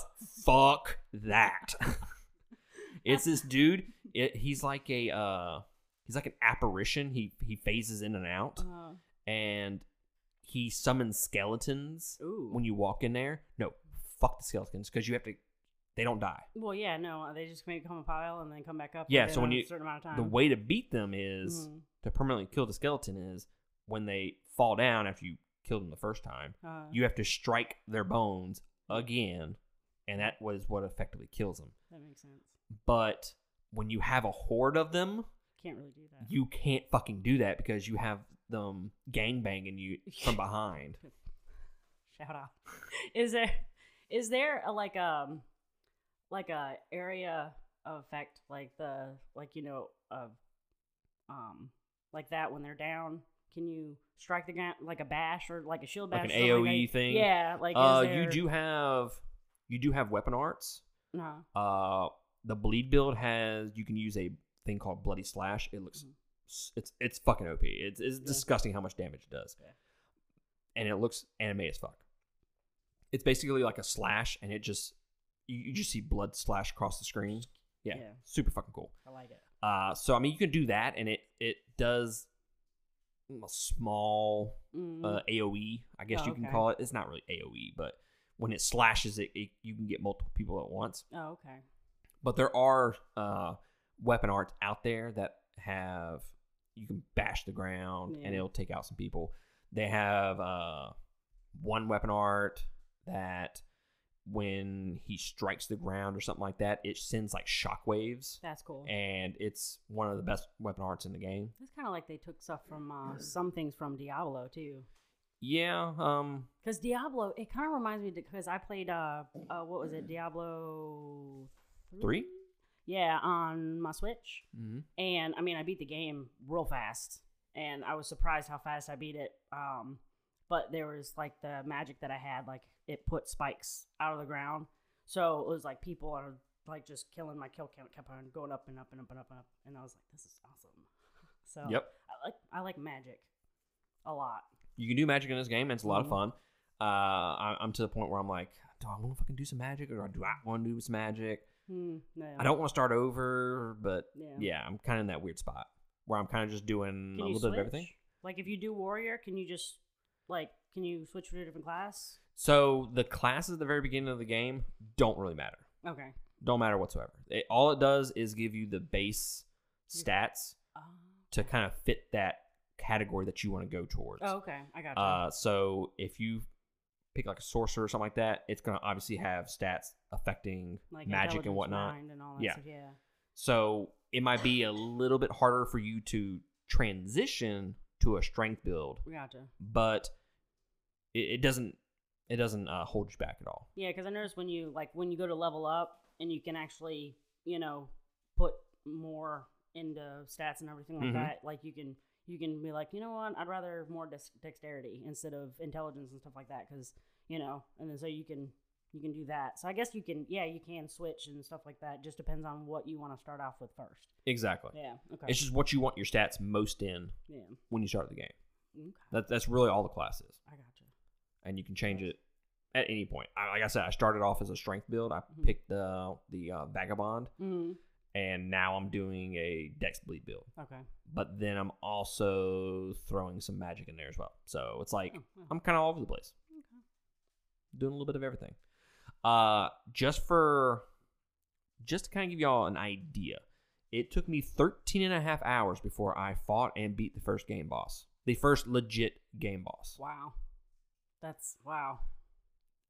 fuck that it's this dude it, he's like a uh he's like an apparition he he phases in and out Uh, and he summons skeletons ooh. when you walk in there. No, fuck the skeletons because you have to. They don't die. Well, yeah, no, they just maybe come a pile and then come back up. Yeah, so when a you- certain amount of time. The way to beat them is Mhm. to permanently kill the skeleton is when they fall down after you killed them the first time. Uh, You have to strike their bones again, and that was what effectively kills them. that makes sense. But when you have a horde of them, Can't really do that. you can't fucking do that because you have them gang banging you from behind. Shout out. Is there is there a like um like a area of effect like the like you know of um like that when they're down? Can you strike the ground like a bash or like a shield bash? Like an AoE that? thing? Yeah, like uh, there- you do have you do have weapon arts. No. Uh, the bleed build has you can use a thing called bloody slash. It looks Mhm. it's it's fucking OP. It's it's Yeah. disgusting how much damage it does, and it looks anime as fuck. It's basically like a slash, and it just you, you just see blood slash across the screen. Yeah, Yeah. super fucking cool. I like it. Uh, so I mean, you can do that, and it it does a small Mm. uh, AOE, I guess Oh, you can okay. call it. It's not really AOE, but when it slashes it, it, you can get multiple people at once. oh, okay. But there are uh, weapon arts out there that have you can bash the ground and it'll take out some people. They have uh, one weapon art that when he strikes the ground or something like that, it sends like shockwaves, That's cool. and it's one of the best weapon arts in the game. It's kind of like they took stuff from uh, some things from Diablo too. Yeah, um, Because Diablo, it kind of reminds me because I played uh, uh, what was it, Diablo three. Yeah, on my Switch, Mm-hmm. and I mean, I beat the game real fast, and I was surprised how fast I beat it. Um, but there was like the magic that I had, like it put spikes out of the ground, so it was like people are like just killing my kill count kept on going up and up and up and up and up, and I was like, this is awesome. So Yep. I like I like magic a lot. you can do magic in this game and it's a lot of Mhm. fun uh I, i'm to the point where i'm like do i want to fucking do some magic or do i want to do some magic Hmm, no. i don't want to start over but Yeah. yeah i'm kind of in that weird spot where i'm kind of just doing Can a little bit of everything? Like if you do warrior, can you just like can you switch to a different class? so the classes at the very beginning of the game don't really matter Okay. don't matter whatsoever it, all it does is give you the base stats Uh, to kind of fit that category that you want to go towards oh, okay. I got you. Uh, so if you pick like a sorcerer or something like that, it's gonna obviously have stats affecting like magic and whatnot. and all that Yeah. stuff, yeah. So it might be a little bit harder for you to transition to a strength build, We gotcha. but it, it doesn't it doesn't uh, hold you back at all. Yeah, because I noticed when you like when you go to level up and you can actually you know put more into stats and everything like Mhm. that. Like you can you can be like you know what I'd rather more dex- dexterity instead of intelligence and stuff like that because you know and then so you can you can do that. So I guess you can yeah you can switch and stuff like that. Just depends on what you want to start off with first. Exactly. Yeah. Okay. It's just what you want your stats most in yeah. when you start the game. Okay. That, that's really all the class is, I gotcha. and you can change it at any point. I, like I said, I started off as a strength build. I Mhm. picked the the uh, vagabond. Mm-hmm. and now I'm doing a Dex Bleed build. Okay. But then I'm also throwing some magic in there as well. So it's like Oh, wow. I'm kind of all over the place, Okay. doing a little bit of everything. Uh, just for just to kind of give y'all an idea, it took me 13 and a half hours before I fought and beat the first game boss, the first legit game boss. Wow. That's wow.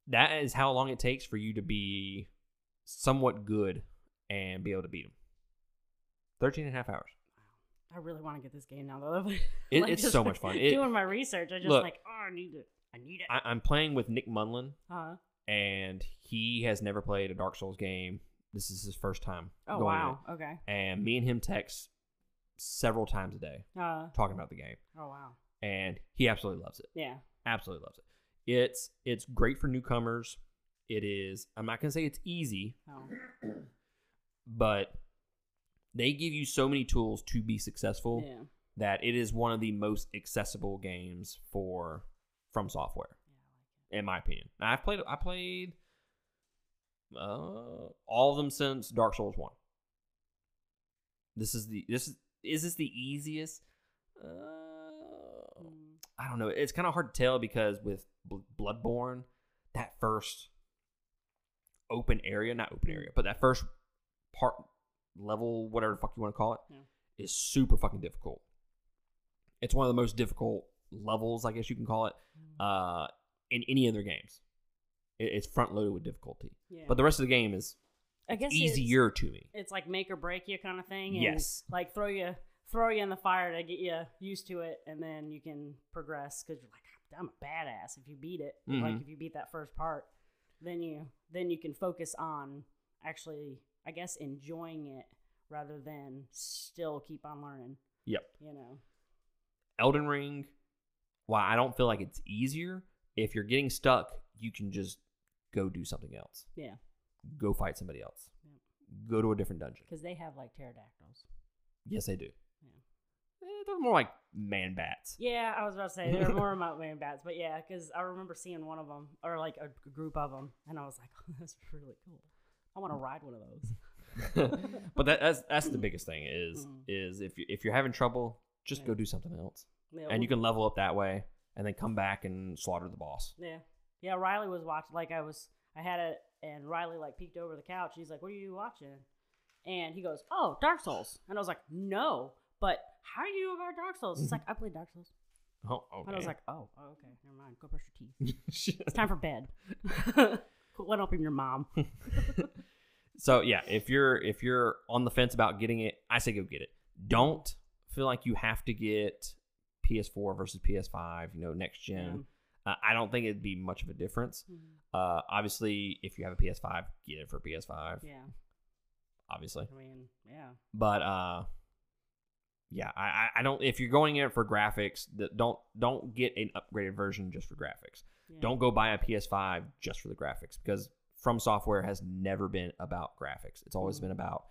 That is how long it takes for you to be somewhat good and be able to beat him. 13 and a half hours. I really want to get this game now though. It- Like, it's so much fun. It- doing my research, I just Look. like, oh, I need it. I need it. I, I'm playing with Nick Munlin, uh, and he has never played a Dark Souls game. This is his first time. oh wow. Okay. And me and him text several times a day Uh, talking about the game, oh wow. and he absolutely loves it. Yeah. Absolutely loves it. It's it's great for newcomers. It is. I'm not gonna say it's easy, Oh. but they give you so many tools to be successful Yeah. that it is one of the most accessible games for FromSoftware. In my opinion. Now, I've played I played uh, all of them since Dark Souls One. This is the this is is this the easiest? Uh, I like it. Mm. I don't know. It's kind of hard to tell because with Bl- Bloodborne, that first open area, not open area, but that first part level, whatever the fuck you want to call it, is Yeah. super fucking difficult. It's one of the most difficult levels, I guess you can call it, Mm. uh, in any of their games. It, it's front loaded with difficulty, yeah. but the rest of the game is I guess easier to me. It's, like make or break you kind of thing. And Yes. Like throw you throw you in the fire to get you used to it, and then you can progress because you're like, I'm a badass if you beat it. Like Mhm. if you beat that first part, then you then you can focus on actually, I guess, enjoying it rather than still keep on learning. Yep. You know. Elden Ring, while I don't feel like it's easier, if you're getting stuck, you can just go do something else. Yeah. go fight somebody else. Go to a different dungeon. Because they have like pterodactyls. Yes, they do. Yeah. Eh, they're more like man bats. Yeah, I was about to say they're more about man bats, but yeah, because I remember seeing one of them or like a group of them, and I was like, oh, that's really cool. I want to ride one of those. but that, that's that's the biggest thing is Mhm. is if you if you're having trouble, just Yeah. go do something else, Yeah, and you can level up that way, and then come back and slaughter the boss. Yeah, yeah. Riley was watching. Like I was, I had it, and Riley like peeked over the couch. He's like, "What are you watching?" And he goes, "Oh, Dark Souls." And I was like, "No, but how do you know about Dark Souls?" He's mm-hmm. like, "I played Dark Souls." Oh, okay. And I was like, "Oh, oh, okay, never mind. Go brush your teeth. It's time for bed." Quit helping your mom. so yeah, if you're if you're on the fence about getting it, I say go get it. Don't feel like you have to get PS4 versus PS5. You know, next gen. Uh, I don't think it'd be much of a difference. Mhm. Uh, obviously, if you have a PS5, get it for PS5. Yeah, Obviously, I mean, yeah. but uh, yeah, I, I- don't. If you're going in for graphics, don't don't get an upgraded version just for graphics. yeah. Don't go buy a PS5 just for the graphics because FromSoftware has never been about graphics. It's always Mhm. been about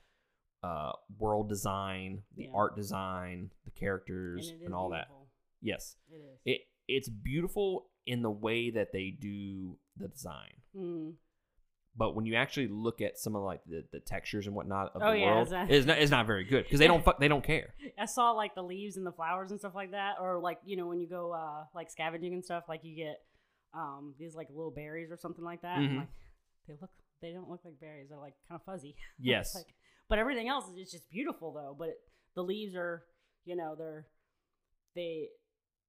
uh, world design, the Yeah. art design, the characters, And and, all that. Yes, It is. it it's beautiful in the way that they do the design. Mm. But when you actually look at some of like the, the textures and whatnot of Oh, the yeah, world, it's not- it's not it's not very good because they don't fuck they don't care. I saw like the leaves and the flowers and stuff like that, or like you know when you go uh like scavenging and stuff, like you get um these like little berries or something like that. Mhm. Like they look, they don't look like berries. They're like kind of fuzzy. Yes. like, but everything else is just beautiful though. But it, the leaves are, you know, they're they.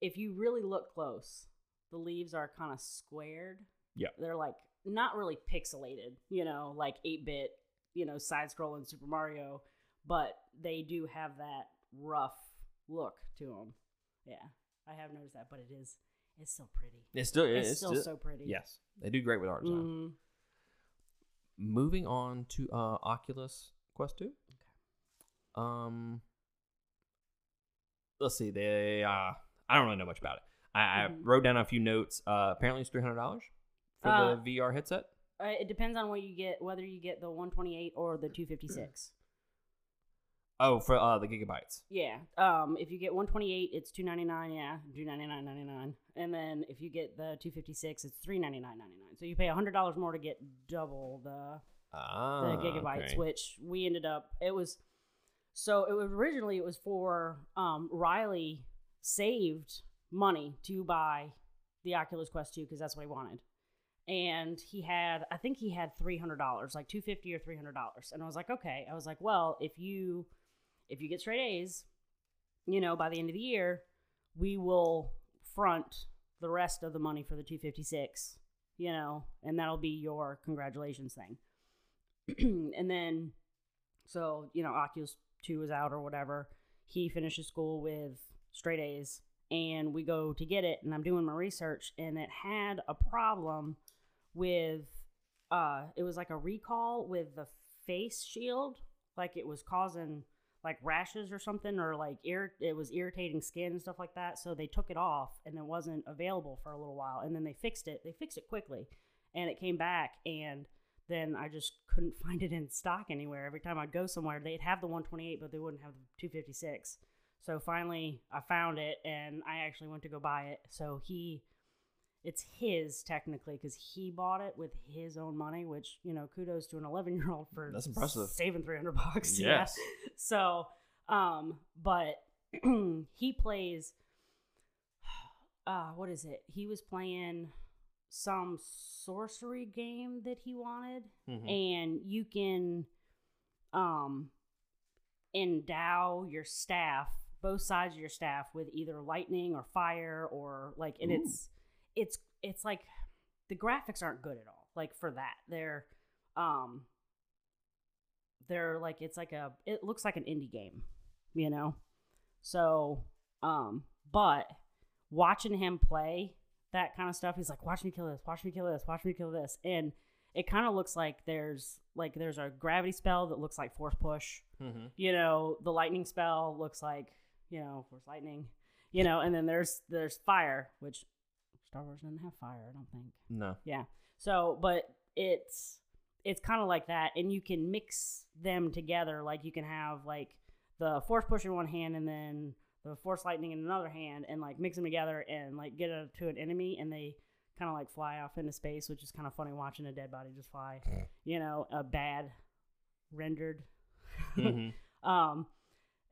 If you really look close, the leaves are kind of squared. Yeah. They're like not really pixelated, you know, like eight bit, you know, side scrolling Super Mario, but they do have that rough look to them. Yeah, I have noticed that, but it is it's still pretty. It's still It's, it's, still, so pretty. yes they do great with art design. Mhm. Moving on to uh, Oculus Quest Two. Okay. Um, let's see. They uh, I don't really know much about it. I, I Mhm. wrote down a few notes. Uh, apparently it's three hundred dollars for Uh, the VR headset. Uh, it depends on what you get, whether you get the 128 or the 256. Oh, for uh, the gigabytes. Yeah. Um, if you get 128, it's 299. Yeah, 299.99. And then if you get the 256, it's 399.99. So you pay hundred dollars more to get double the Ah, the gigabytes, okay. which we ended up. It was so it was originally it was for um, Riley saved money to buy the Oculus Quest 2 because that's what he wanted. And he had, I think he had three hundred dollars, like two fifty or three hundred dollars. And I was like, okay. I was like, well, if you if you get straight A's, you know, by the end of the year, we will front the rest of the money for the two fifty six. You know, and that'll be your congratulations thing. and then, so you know, Oculus Two is out or whatever. He finishes school with straight A's, and we go to get it. And I'm doing my research, and it had a problem with, uh, it was like a recall with the face shield, like it was causing like rashes or something, or like ir- it was irritating skin and stuff like that. So they took it off, and it wasn't available for a little while, and then they fixed it. They fixed it quickly, and it came back and then I just couldn't find it in stock anywhere. Every time I'd go somewhere, they'd have the 128, but they wouldn't have the 256. So finally, I found it, and I actually went to go buy it. So he, it's his technically because he bought it with his own money, which you know, kudos to an 11 year old for That's impressive. saving 300 bucks. Yes. Yeah. So, um, but he plays. Uh, what is it? He was playing some sorcery game that he wanted Mhm. and you can um endow your staff both sides of your staff with either lightning or fire or like and it's it's it's like the graphics aren't good at all like for that. They're um they're like it's like a it looks like an indie game you know? So um but watching him play that kind of stuff he's like watch me kill this watch me kill this watch me kill this and it kind of looks like there's like there's a gravity spell that looks like force push. Mhm. you know the lightning spell looks like you know force lightning you know and then there's there's fire which star wars doesn't have fire i don't think No. yeah so but it's it's kind of like that, and you can mix them together. Like you can have like the force push in one hand, and then the force lightning in another hand, and like mix them together and like get it to an enemy, and they kind of like fly off into space, which is kind of funny watching a dead body just fly. You know, a bad rendered. Mhm. um,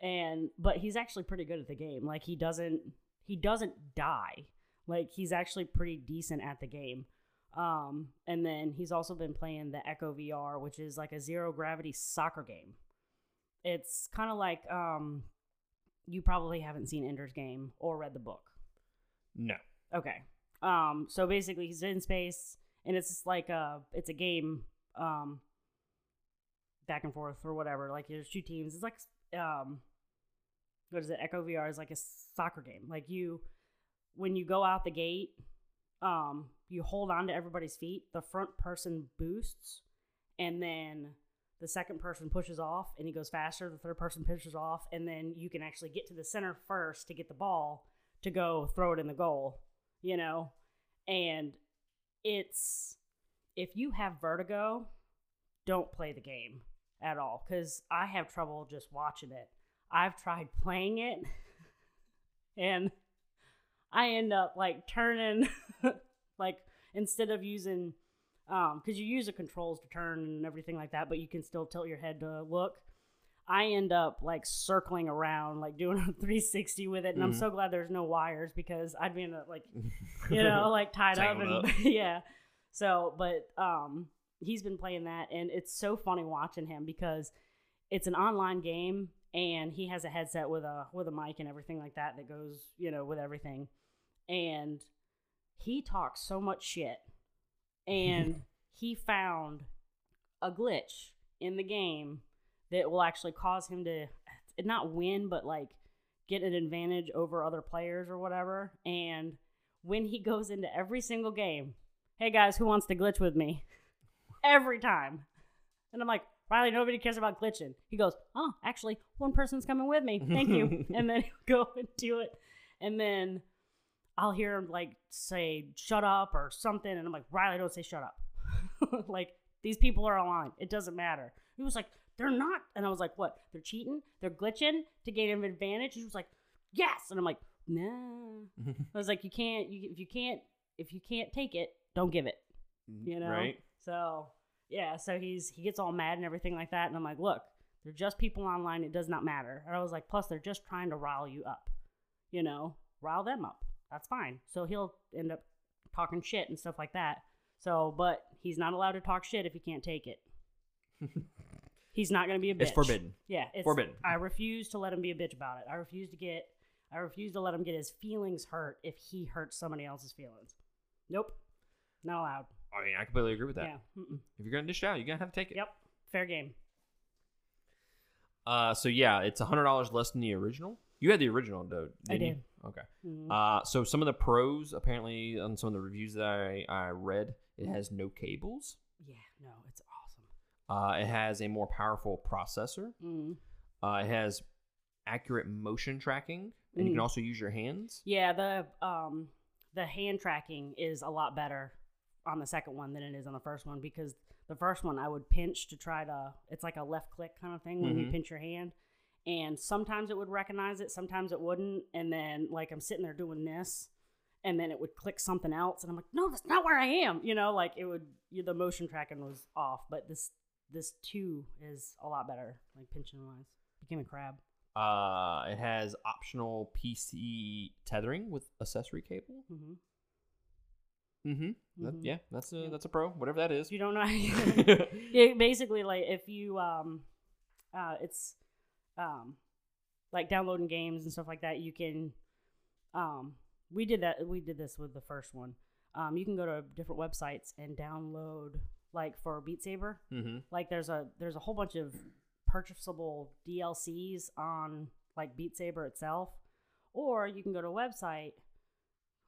and but he's actually pretty good at the game. Like he doesn't he doesn't die. Like he's actually pretty decent at the game. Um, and then he's also been playing the Echo VR, which is like a zero gravity soccer game. It's kind of like um, you probably haven't seen Ender's Game or read the book. No. Okay. Um, so basically he's in space and it's just like a it's a game um back and forth or whatever. Like there's two teams. It's like um what is it? Echo VR is like a soccer game. Like you when you go out the gate, um, you hold on to everybody's feet, the front person boosts, and then the second person pushes off and he goes faster, the third person pushes off, and then you can actually get to the center first to get the ball to go throw it in the goal, you know? And it's if you have vertigo, don't play the game at all because I have trouble just watching it. I've tried playing it and I end up like turning like instead of using um because you use the controls to turn and everything like that, but you can still tilt your head to look. I end up like circling around, like doing a 360 with it, and I'm Mhm. so glad there's no wires because I'd be in a like you know, like tied up and yeah. So, but um he's been playing that and it's so funny watching him because it's an online game and he has a headset with a with a mic and everything like that that goes, you know, with everything. And he talks so much shit. And he found a glitch in the game that will actually cause him to not win but like get an advantage over other players or whatever. And when he goes into every single game, hey guys, who wants to glitch with me? Every time. And I'm like, Riley, nobody cares about glitching. He goes, oh, actually, one person's coming with me. Thank you. and then he'll go and do it. And then I'll hear him like say, shut up or something. And I'm like, Riley, don't say shut up. like, these people are online. It doesn't matter. He was like, they're not. And I was like, what? They're cheating? They're glitching to gain an advantage? He was like, yes. And I'm like, nah. I was like, you can't. You, if you can't, if you can't take it, don't give it. Mm, you know. Right. So yeah. So he's he gets all mad and everything like that, and I'm like, look, they're just people online. It does not matter. And I was like, plus they're just trying to rile you up. You know, rile them up. That's fine. So he'll end up talking shit and stuff like that. So, but he's not allowed to talk shit if he can't take it. He's not going to be a bitch. It's forbidden. Yeah, it's Forbidden. I refuse to let him be a bitch about it. I refuse to get. I refuse to let him get his feelings hurt if he hurts somebody else's feelings. Nope, not allowed. I mean, I completely agree with that. Yeah. Mm-mm. If you're gonna dish it out, you're gonna have to take it. Yep. Fair game. Uh, so yeah, it's hundred dollars less than the original. You had the original, though. Didn't you? did. Okay. Mhm. Uh, so some of the pros, apparently, on some of the reviews that I, I read, it has no cables. yeah. No, it's awesome. Uh, it has a more powerful processor. Mm. Uh, it has accurate motion tracking, and you can Mm. also use your hands. Yeah. The um the hand tracking is a lot better on the second one than it is on the first one because the first one I would pinch to try to. It's like a left click kind of thing when you Mhm. pinch your hand. And sometimes it would recognize it, sometimes it wouldn't. And then, like, I'm sitting there doing this, and then it would click something else, and I'm like, no, that's not where I am. You know, like it would. You, the motion tracking was off, but this this two is a lot better, like pinching wise. Became a crab. Uh, it has optional PC tethering with accessory cable. hmm Mm-hmm. Mhm. yeah, that's a Yeah. that's a pro, whatever that is. You don't know, yeah, basically, like if you um, uh, it's um, like downloading games and stuff like that. You can um, we did that. We did this with the first one. Um, you can go to different websites and download like for Beat Saber. mm-hmm. Like there's a there's a whole bunch of purchasable DLCs on like Beat Saber itself, or you can go to a website,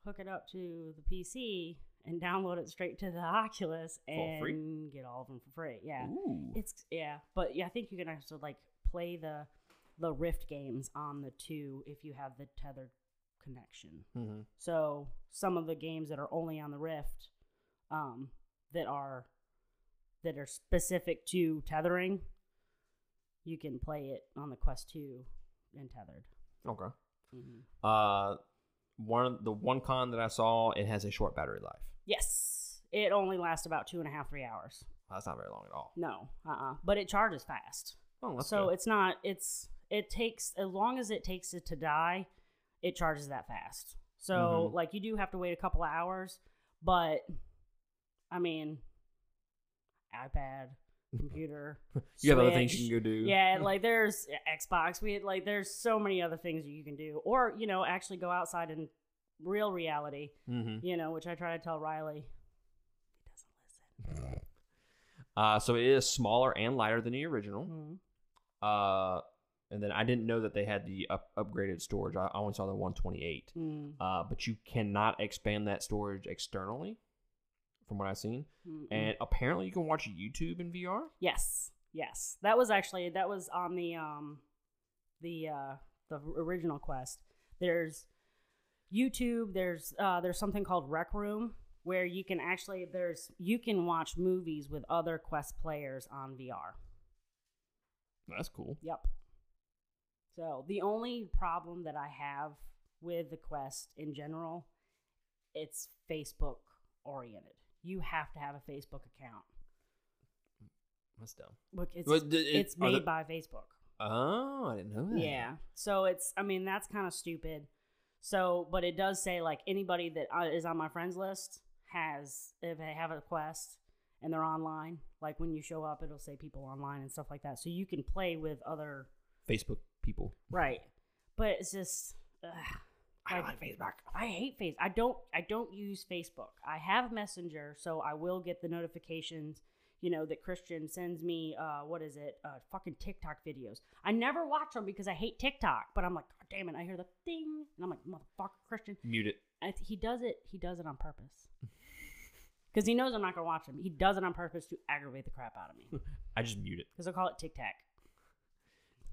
hook it up to the PC, and download it straight to the Oculus and get all of them for free. Yeah, Ooh. it's yeah, but yeah, I think you can also like play the the Rift games on the two if you have the tethered connection. Mm-hmm. So some of the games that are only on the Rift, um, that are that are specific to tethering, you can play it on the Quest 2 and tethered. Okay. Mm-hmm. Uh, one the one con that I saw, it has a short battery life. Yes, it only lasts about two and a half, three hours. That's not very long at all. No, uh, uh but it charges fast. Oh, that's so good. it's not. It's it takes as long as it takes it to die, it charges that fast. So Mhm. like you do have to wait a couple of hours, but I mean, iPad, computer, you have other things you can go do. Yeah, like there's Xbox. We like there's so many other things you can do, or you know, actually go outside in real reality. Mm-hmm. You know, which I try to tell Riley. He doesn't listen. Uh, so it is smaller and lighter than the original. Mhm. Uh, and then I didn't know that they had the up- upgraded storage. I only saw the 128. Mm, Uh, but you cannot expand that storage externally, from what I've seen. mm, mm. And apparently, you can watch YouTube in VR. Yes, yes. That was actually that was on the um the uh the original quest. There's YouTube, there's uh there's something called Rec Room where you can actually there's you can watch movies with other quest players on VR. That's cool. Yep. So, the only problem that I have with the quest in general, it's Facebook oriented. You have to have a Facebook account. Dumb. Look, it's d- it- it's made the- by Facebook. Oh, I didn't know that. Yeah. So it's, I mean, that's kind of stupid. So, but it does say like anybody that uh, on my friends list has, if they have a quest and they're online, like when you show up, it'll say people online and stuff like that. So you can play with other, Facebook people. right. But it's just, ugh, I don't Like- Facebook. I hate face. I don't, I don't use Facebook. I have Messenger, so I will get the notifications. You know that Christian sends me. Uh, what is it? Uh, fucking TikTok videos. I never watch them because I hate TikTok. But I'm like, God damn it! I hear the thing, and I'm like, motherfucker, Christian. Mute it. I he does it. He does it on purpose. Because he knows I'm not gonna watch him. He does it on purpose to aggravate the crap out of me. I just mute it. Because I call it Tic Tac.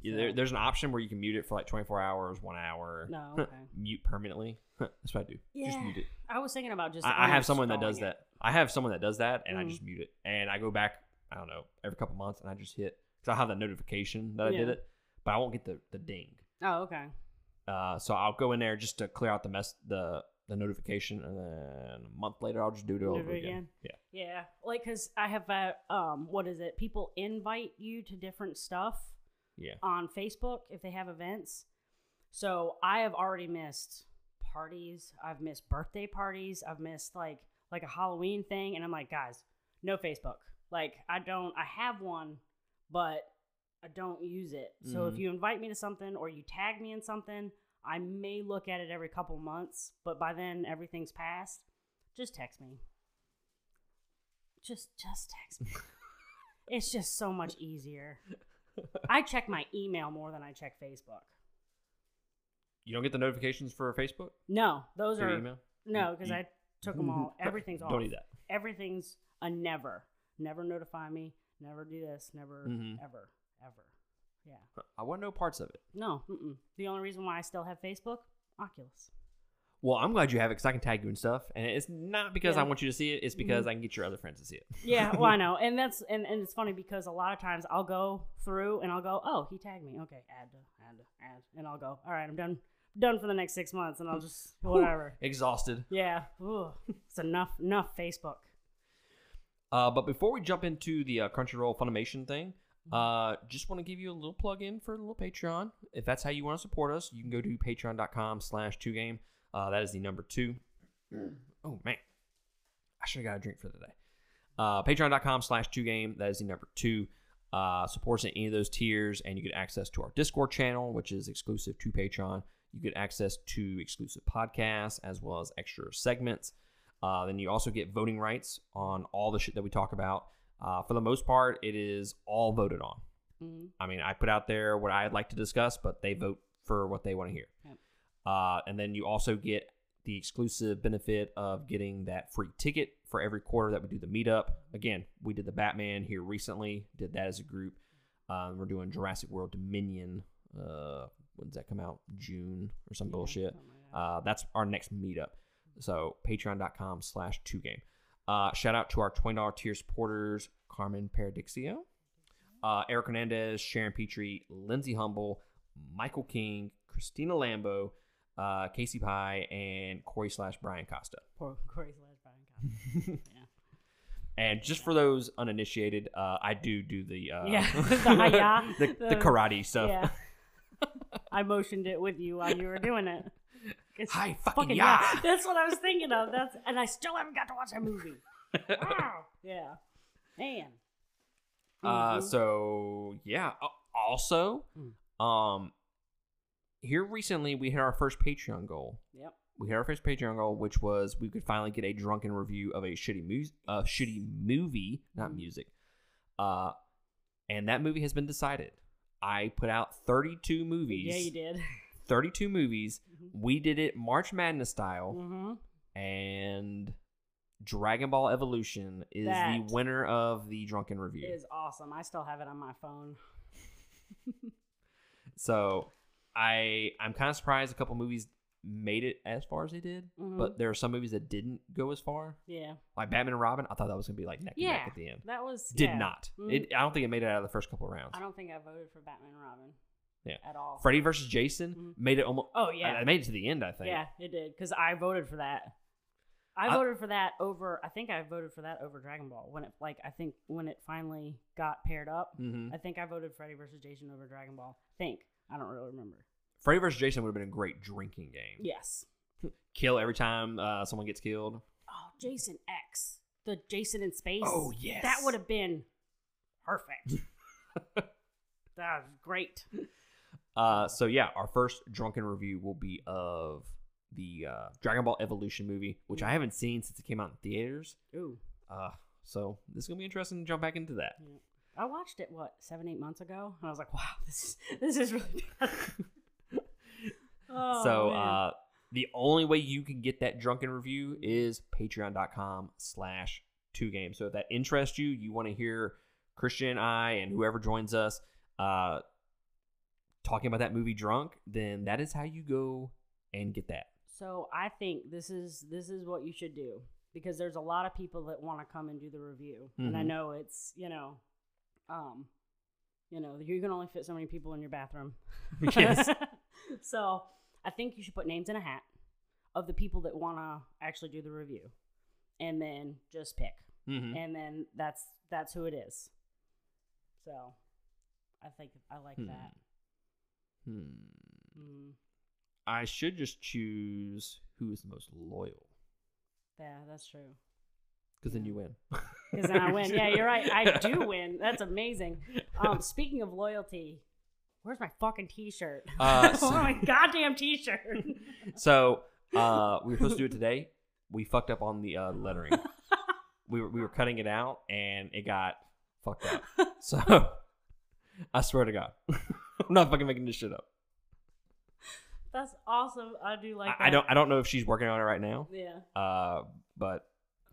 Yeah, there, there's an option where you can mute it for like 24 hours, one hour. No, okay. mute permanently. That's what I do. Yeah. Just mute it. I was thinking about just. I, I have someone that does it. that. I have someone that does that, and I Mhm. just mute it. And I go back. I don't know every couple months, and I just hit because I have that notification that I did it, but I won't get the the ding. Oh, okay. Uh, so I'll go in there just to clear out the mess the the notification, and then a month later I'll just do it Do over it again. again? Yeah. Yeah, like because I have uh, um, what is it? People invite you to different stuff Yeah. on Facebook if they have events. So I have already missed parties. I've missed birthday parties. I've missed like like a Halloween thing, and I'm like, guys, no Facebook. Like I don't. I have one, but I don't use it. So if Mhm. you invite me to something or you tag me in something, I may look at it every couple months. But by then everything's passed. Just text me. Just just text me. it's just so much easier. I check my email more than I check Facebook. You don't get the notifications for Facebook No, those through are email. no because You- I took them all. Everything's off. Don't need that. Everything's a never. Never notify me. Never do this. Never Mhm. ever ever. Yeah. I want no parts of it. No. Mm-mm. The only reason why I still have Facebook, Oculus. Well, I'm glad you have it because I can tag you and stuff, and it's not because I Yeah. Mm-hmm. want you to see it. It's because I can get your other friends to see it. Yeah, well, I know, and that's and, and it's funny because a lot of times I'll go through and I'll go, oh, he tagged me, okay, add to add add, and I'll go, all right, I'm done, done for the next six months, and I'll just whatever. Exhausted. Yeah, Ooh, it's enough, enough Facebook. Uh, but before we jump into the uh, Crunchyroll Funimation thing, uh, just want to give you a little plug in for a little Patreon. If that's how you want to support us, you can go to patreon.com slash two game. Uh, that is the number two. Oh, man. I should have got a drink for the day. Uh, patreon.com slash two game. That is the number two. Uh, support us in any of those tiers, and you get access to our Discord channel, which is exclusive to Patreon. You get access to exclusive podcasts as well as extra segments. Uh, then you also get voting rights on all the shit that we talk about. Uh, for the most part, it is all voted on. hmm I mean, I put out there what I'd like to discuss, but they vote for what they want to hear. Yep. Uh, and then you also get the exclusive benefit of getting that free ticket for every quarter that we do the meetup. Again, we did the Batman here recently, did that as a group. Um, we're doing Jurassic World Dominion. Uh, when does that come out? June or some Yeah, bullshit. something like that. Uh, that's our next meetup. So patreon.com slash two game. Uh, shout out to our $20 tier supporters Carmen Paradixio, uh, Eric Hernandez, Sharon Petrie, Lindsay Humble, Michael King, Christina Lambo, uh, Casey Pye, and Corey slash Brian Costa. Poor Corey slash Brian Cox. Yeah. And just for those uninitiated, uh, I do do the uh, Yeah, the hi-ya, the, the the- karate stuff. Yeah. I motioned it with you while you were doing it. It's Hi, fucking ya. That's what I was thinking of. That's and I still haven't got to watch that movie. wow. Yeah. Man. Uh, Mhm. so yeah. Uh, Also, Mm. um, here recently we hit our first Patreon goal. Yep. We hit our first Patreon goal, which was we could finally get a drunken review of a shitty mu- uh, shitty movie, not Mm. music. Uh, and that movie has been decided. I put out 32 movies. Yeah, you did. 32 movies. Mhm. We did it March Madness style, Mm-hmm. and Dragon Ball Evolution is That the winner of the drunken review. It is awesome. I still have it on my phone. So I I'm kind of surprised a couple movies made it as far as they did, Mhm. but there are some movies that didn't go as far. Yeah. Like Batman and Robin, I thought that was gonna be like neck and neck at the end. That was Did yeah. not. Mhm. It I don't think it made it out of the first couple rounds. I don't think I voted for Batman and Robin. Yeah. At all. Freddy versus Jason Mhm. made it almost. Oh yeah. I, I made it to the end. I think. Yeah, it did because I voted for that. I, I- voted for that over. I think I voted for that over Dragon Ball when it like I think when it finally got paired up. hmm I think I voted Freddy versus Jason over Dragon Ball. think I don't really remember. Freddy versus Jason would have been a great drinking game. Yes. Kill every time uh, someone gets killed. Oh, Jason X, the Jason in space. Oh, yes. that would have been perfect. that was great. Uh, so yeah, our first drunken review will be of the uh, Dragon Ball Evolution movie, which I haven't seen since it came out in theaters. Ooh, Uh, so this is gonna be interesting to jump back into that. yeah. I watched it what seven, eight months ago, and I was like, wow, this is this is really bad. oh, so man. uh, the only way you can get that drunken review is patreon.com slash two games. So if that interests you, you want to hear Christian and I and whoever joins us uh, talking about that movie drunk, then that is how you go and get that. So I think this is this is what you should do because there's a lot of people that want to come and do the review, and I Mhm. know it's you know, um, you know you can only fit so many people in your bathroom. Yes. so I think you should put names in a hat of the people that want to actually do the review, and then just pick, Mm-hmm. and then that's that's who it is. So I think I like Hmm. that. Hmm. Mm, I should just choose who is the most loyal yeah, that's true. because then you win. Because then I win. Yeah, you're right. I do win. That's amazing. Um, speaking of loyalty, where's my fucking t-shirt? Uh, oh my goddamn t-shirt. So uh, we were supposed to do it today. We fucked up on the uh, lettering. we were we were cutting it out and it got fucked up. So I swear to God, I'm not fucking making this shit up. That's awesome. I do like. I, I don't I don't know if she's working on it right now. Yeah. Uh, but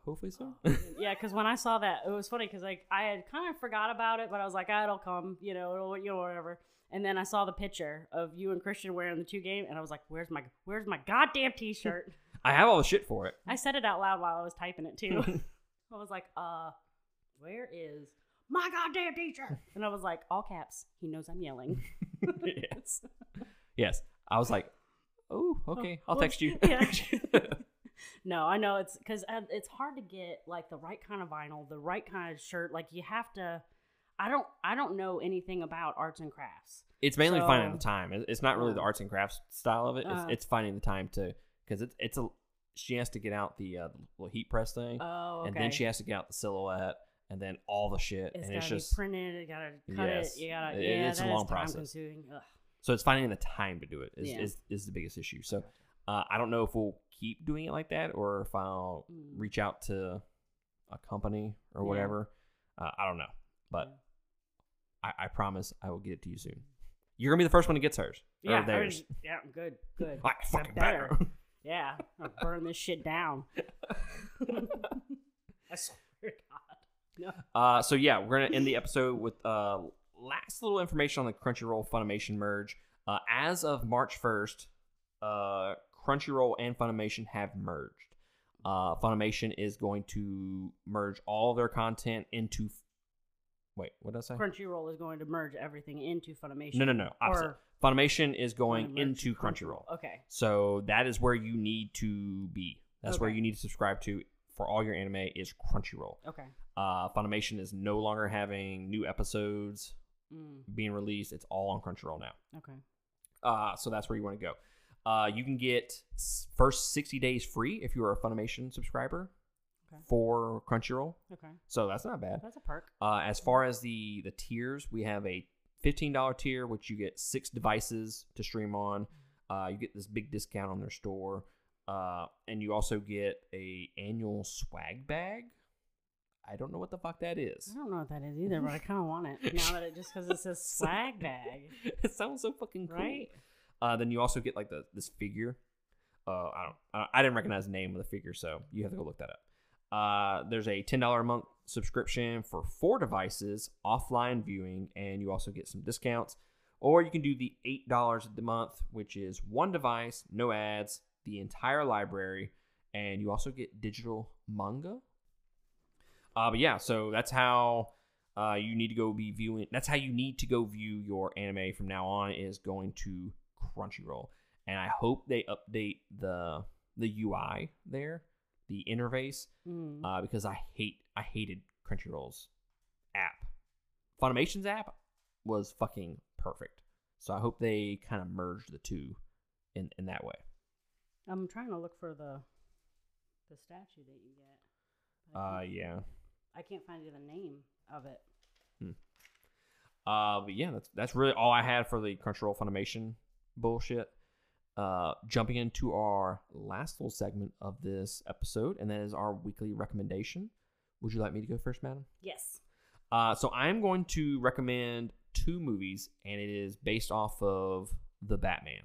hopefully so. yeah, because when I saw that, it was funny because like I had kind of forgot about it, but I was like, ah, it'll come, you know, it'll, you know, whatever. And then I saw the picture of you and Christian wearing the two game, and I was like, "Where's my Where's my goddamn t-shirt?" I have all the shit for it. I said it out loud while I was typing it too. I was like, "Uh, where is my goddamn t-shirt?" And I was like, all caps. He knows I'm yelling. yes. Yes. I was like, oh, okay. I'll text you. yeah. No, I know it's because it's hard to get like the right kind of vinyl, the right kind of shirt. Like you have to. I don't. I don't know anything about arts and crafts. It's mainly So- finding the time. It's not really the Uh, arts and crafts style of it. It's, uh. it's finding the time to because it's it's a she has to get out the uh, little heat press thing, Oh, okay. and then she has to get out the silhouette, and then all the shit, It's and gotta it's be just printed. You gotta cut Yes. it. You gotta. It- yeah, it's a long process. so it's finding the time to do it is Yeah. is, is the biggest issue. So uh, I don't know if we'll keep doing it like that or if I'll Mm. reach out to a company or Yeah. whatever. Uh, I don't know, but I, I promise I will get it to you soon. You're gonna be the first one that gets hers. Yeah, already- yeah, good, good. I fucking better. Yeah, I'll burn this shit down. I swear to God. No. Uh, so yeah, we're gonna end the episode with uh, last little information on the Crunchyroll Funimation merge. Uh, as of March first, uh, Crunchyroll and Funimation have merged. Uh, Funimation is going to merge all their content into Wait, what did I say? Crunchyroll is going to merge everything into Funimation. No, no, no. Opposite. Or Funimation is going going to merge into Crunchyroll. Okay. So that is where you need to be. That's where you need to subscribe to for all your anime is Crunchyroll. Okay. Uh, Funimation is no longer having new episodes Mm, being released. It's all on Crunchyroll now. okay. Uh, so that's where you want to go. Uh, you can get first 60 days free if you are a Funimation subscriber Okay. for Crunchyroll. Okay. So that's not bad. That's a perk. Uh, as far as the the tiers, we have a $15 tier, which you get six devices to stream on. Uh, you get this big discount on their store, uh, and you also get a annual swag bag. I don't know what the fuck that is. I don't know what that is either, but I kind of want it now that it just because it says swag bag, it sounds so fucking cool. right? Uh, then you also get like the this figure. Uh, I don't. I- didn't recognize the name of the figure, so you have to go look that up. Uh, there's a ten dollar a month subscription for four devices, offline viewing, and you also get some discounts. Or you can do the eight dollars a month, which is one device, no ads, the entire library, and you also get digital manga. Uh, but yeah, so that's how uh, you need to go be viewing. That's how you need to go view your anime from now on. Is going to Crunchyroll, and I hope they update the the UI there, the interface, Mm. uh, because I hate I hated Crunchyroll's app. Funimation's app was fucking perfect. So I hope they kind of merge the two in in that way. I'm trying to look for the the statue that you get. Uh, yeah. I can't find the name of it. Hmm. Uh, but yeah, that's that's really all I had for the Crunchyroll Funimation bullshit. Uh, jumping into our last little segment of this episode, and that is our weekly recommendation. Would you like me to go first, madam? Yes. Uh, so I'm going to recommend two movies, and it is based off of the Batman.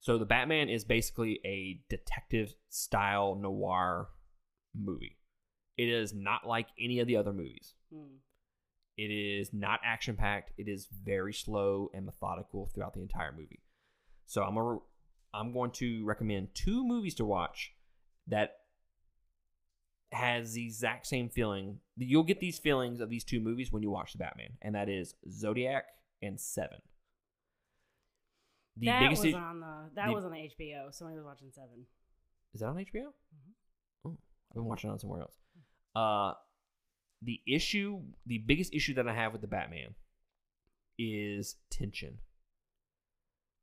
So the Batman is basically a detective style noir movie. It is not like any of the other movies. Hmm. It is not action packed. It is very slow and methodical throughout the entire movie. So I'm a, I'm going to recommend two movies to watch that has the exact same feeling. You'll get these feelings of these two movies when you watch the Batman, and that is Zodiac and Seven. The that biggest was on the that the- was on the HBO. Somebody was watching Seven. Is that on HBO? Mhm. Oh, I've been watching it on somewhere else. Uh, the issue, the biggest issue that I have with the Batman is tension.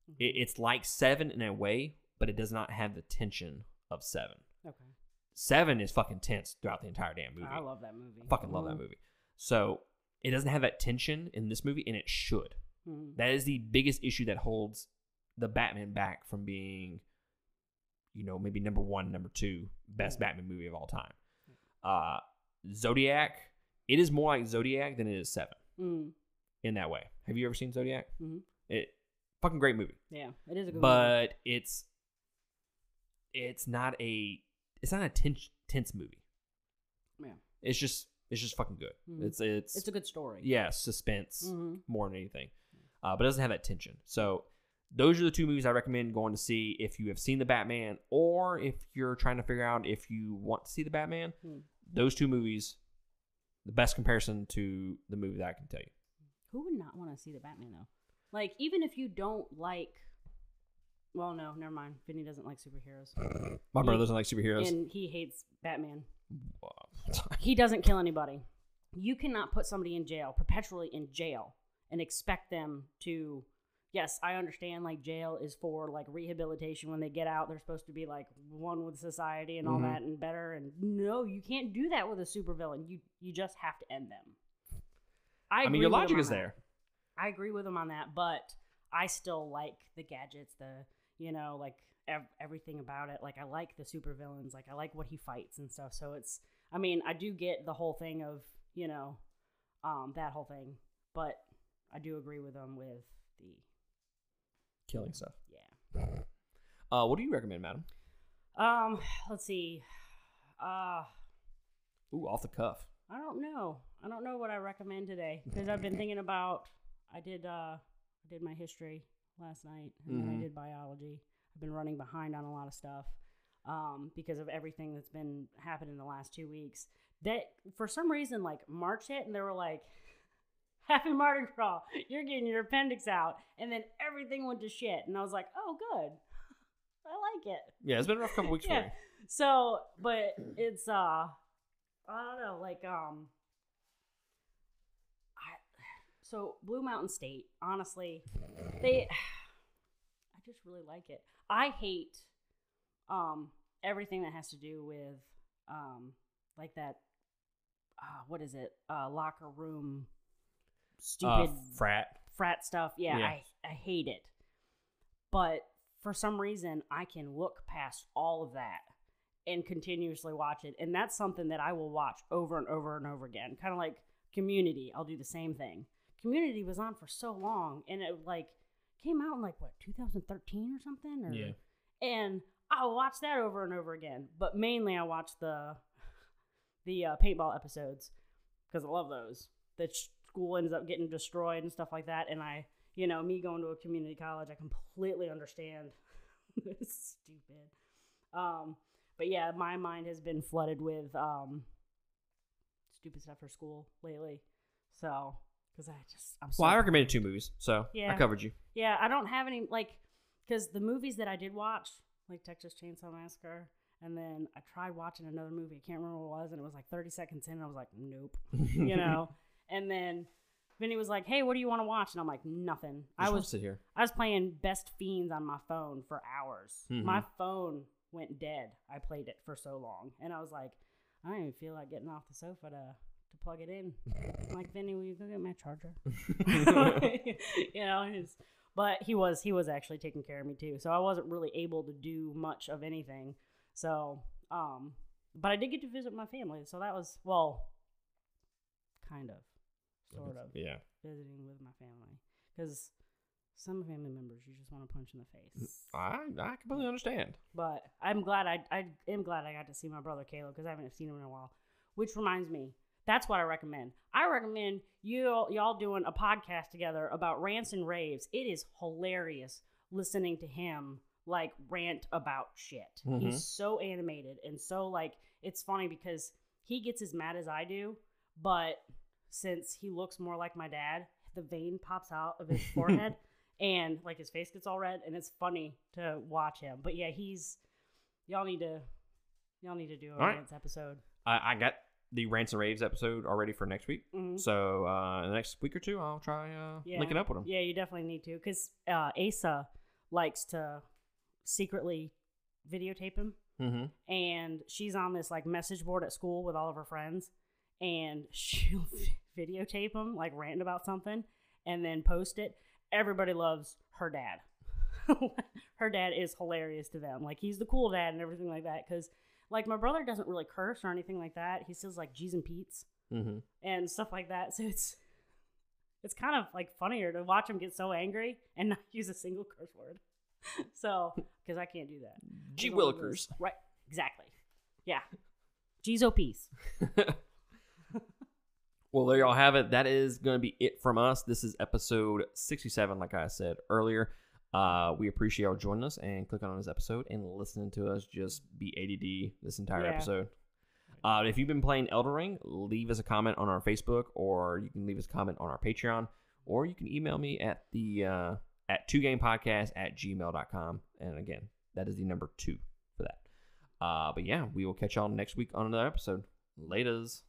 Mhm. It, it's like Seven in a way, but it does not have the tension of Seven. okay. Seven is fucking tense throughout the entire damn movie. I love that movie. I fucking love that Mhm. movie. So it doesn't have that tension in this movie, and it should. Mhm. That is the biggest issue that holds the Batman back from being, you know, maybe number one, number two best Yeah. Batman movie of all time. Uh, Zodiac, it is more like Zodiac than it is Seven Mm. in that way. Have you ever seen Zodiac? Mhm. It fucking great movie, Yeah, it is a good movie. but it's it's not a it's not a tense tense movie. Yeah. It's just it's just fucking good. Mhm. It's it's It's a good story. yeah suspense Mhm. more than anything, uh, but it doesn't have that tension. So those are the two movies I recommend going to see if you have seen the Batman or if you're trying to figure out if you want to see the Batman. Hmm. Those two movies, the best comparison to the movie that I can tell you. Who would not want to see the Batman though? Like even if you don't like, well, no, never mind. Vinny doesn't like superheroes, My He- brother doesn't like superheroes. and he hates Batman. He doesn't kill anybody. You cannot put somebody in jail perpetually in jail and expect them to. Yes, I understand. Like jail is for like rehabilitation. When they get out, they're supposed to be like one with society and all Mhm. that and better. And no, you can't do that with a supervillain. You you just have to end them. I, I mean, your logic is that. there. I agree with him on that, but I still like the gadgets, the you know, like ev- everything about it. Like I like the supervillains, like I like what he fights and stuff. So it's, I mean, I do get the whole thing of you know, um, that whole thing, but I do agree with him with the Killing stuff. yeah. Uh, what do you recommend, madam? Um, let's see. Uh, Ooh, off the cuff. I don't know. I don't know what I recommend today because I've been thinking about. I did. uh I did my history last night, and then I Mhm. did biology. I've been running behind on a lot of stuff um, because of everything that's been happening in the last two weeks. That for some reason like March hit and they were like, "Happy Mardi Gras! You're getting your appendix out," and then everything went to shit, and I was like, "Oh, good, I like it." Yeah, it's been a rough couple weeks for Yeah. you. So, but it's uh, I don't know, like um, I so Blue Mountain State, honestly, they, I just really like it. I hate um everything that has to do with um like that. Uh, what is it? Uh, locker room, Uh, stupid frat. frat stuff. Yeah, Yeah. I I hate it. But for some reason, I can look past all of that and continuously watch it, and that's something that I will watch over and over and over again. Kind of like Community, I'll do the same thing. Community was on for so long, and it like came out in like what 2013 or something. Or, Yeah. and I'll watch that over and over again. But mainly, I watch the the uh, paintball episodes because I love those. The ch- school ends up getting destroyed and stuff like that, and I, you know, me going to a community college, I completely understand. it's stupid. Um, but yeah, my mind has been flooded with um, stupid stuff for school lately. So, because I just, I'm so Well, I recommended two movies, so yeah. I covered you. yeah, I don't have any like because the movies that I did watch, like Texas Chainsaw Massacre, and then I tried watching another movie. I can't remember what it was, and it was like 30 seconds in, and I was like, nope, you know. And then Vinny was like, "Hey, what do you want to watch?" And I'm like, "Nothing." I Just was sit here. I was playing Best Fiends on my phone for hours. Mhm. My phone went dead. I played it for so long, and I was like, I don't even feel like getting off the sofa to to plug it in. I'm like, Vinny, will you go get my charger? you know, he's, but he was he was actually taking care of me too, so I wasn't really able to do much of anything. So, um, but I did get to visit my family, so that was well, kind of, sort of Yeah. visiting with my family because some family members you just want to punch in the face. I I completely understand. But I'm glad I I am glad I got to see my brother Caleb because I haven't seen him in a while. Which reminds me, that's what I recommend. I recommend you y'all doing a podcast together about rants and raves. It is hilarious listening to him like rant about shit. Mhm. He's so animated and so like it's funny because he gets as mad as I do, but since he looks more like my dad, the vein pops out of his forehead and like his face gets all red and it's funny to watch him. But yeah, he's y'all need to y'all need to do a All right. rants episode. I, I got the rants and raves episode already for next week. Mhm. So uh, in the next week or two, I'll try uh, Yeah. linking up with him. Yeah, you definitely need to because uh, Asa likes to secretly videotape him, Mm-hmm. and she's on this like message board at school with all of her friends, and she'll videotape him like ranting about something, and then post it. Everybody loves her dad. her dad is hilarious to them. Like he's the cool dad and everything like that. Because like my brother doesn't really curse or anything like that. He says like G's and Pete's Mm-hmm. and stuff like that. So it's it's kind of like funnier to watch him get so angry and not use a single curse word. So because I can't do that. G Willikers. Right. Exactly. Yeah. G's o peace. Well, there y'all have it. That is going to be it from us. This is episode 67, like I said earlier. Uh, we appreciate y'all joining us and clicking on this episode and listening to us just be ADD this entire Yeah. episode. Uh, if you've been playing Elden Ring, leave us a comment on our Facebook, or you can leave us a comment on our Patreon, or you can email me at the uh, at two game podcast at gmail.com. And again, that is the number two for that. Uh, but yeah, we will catch y'all next week on another episode. Laters.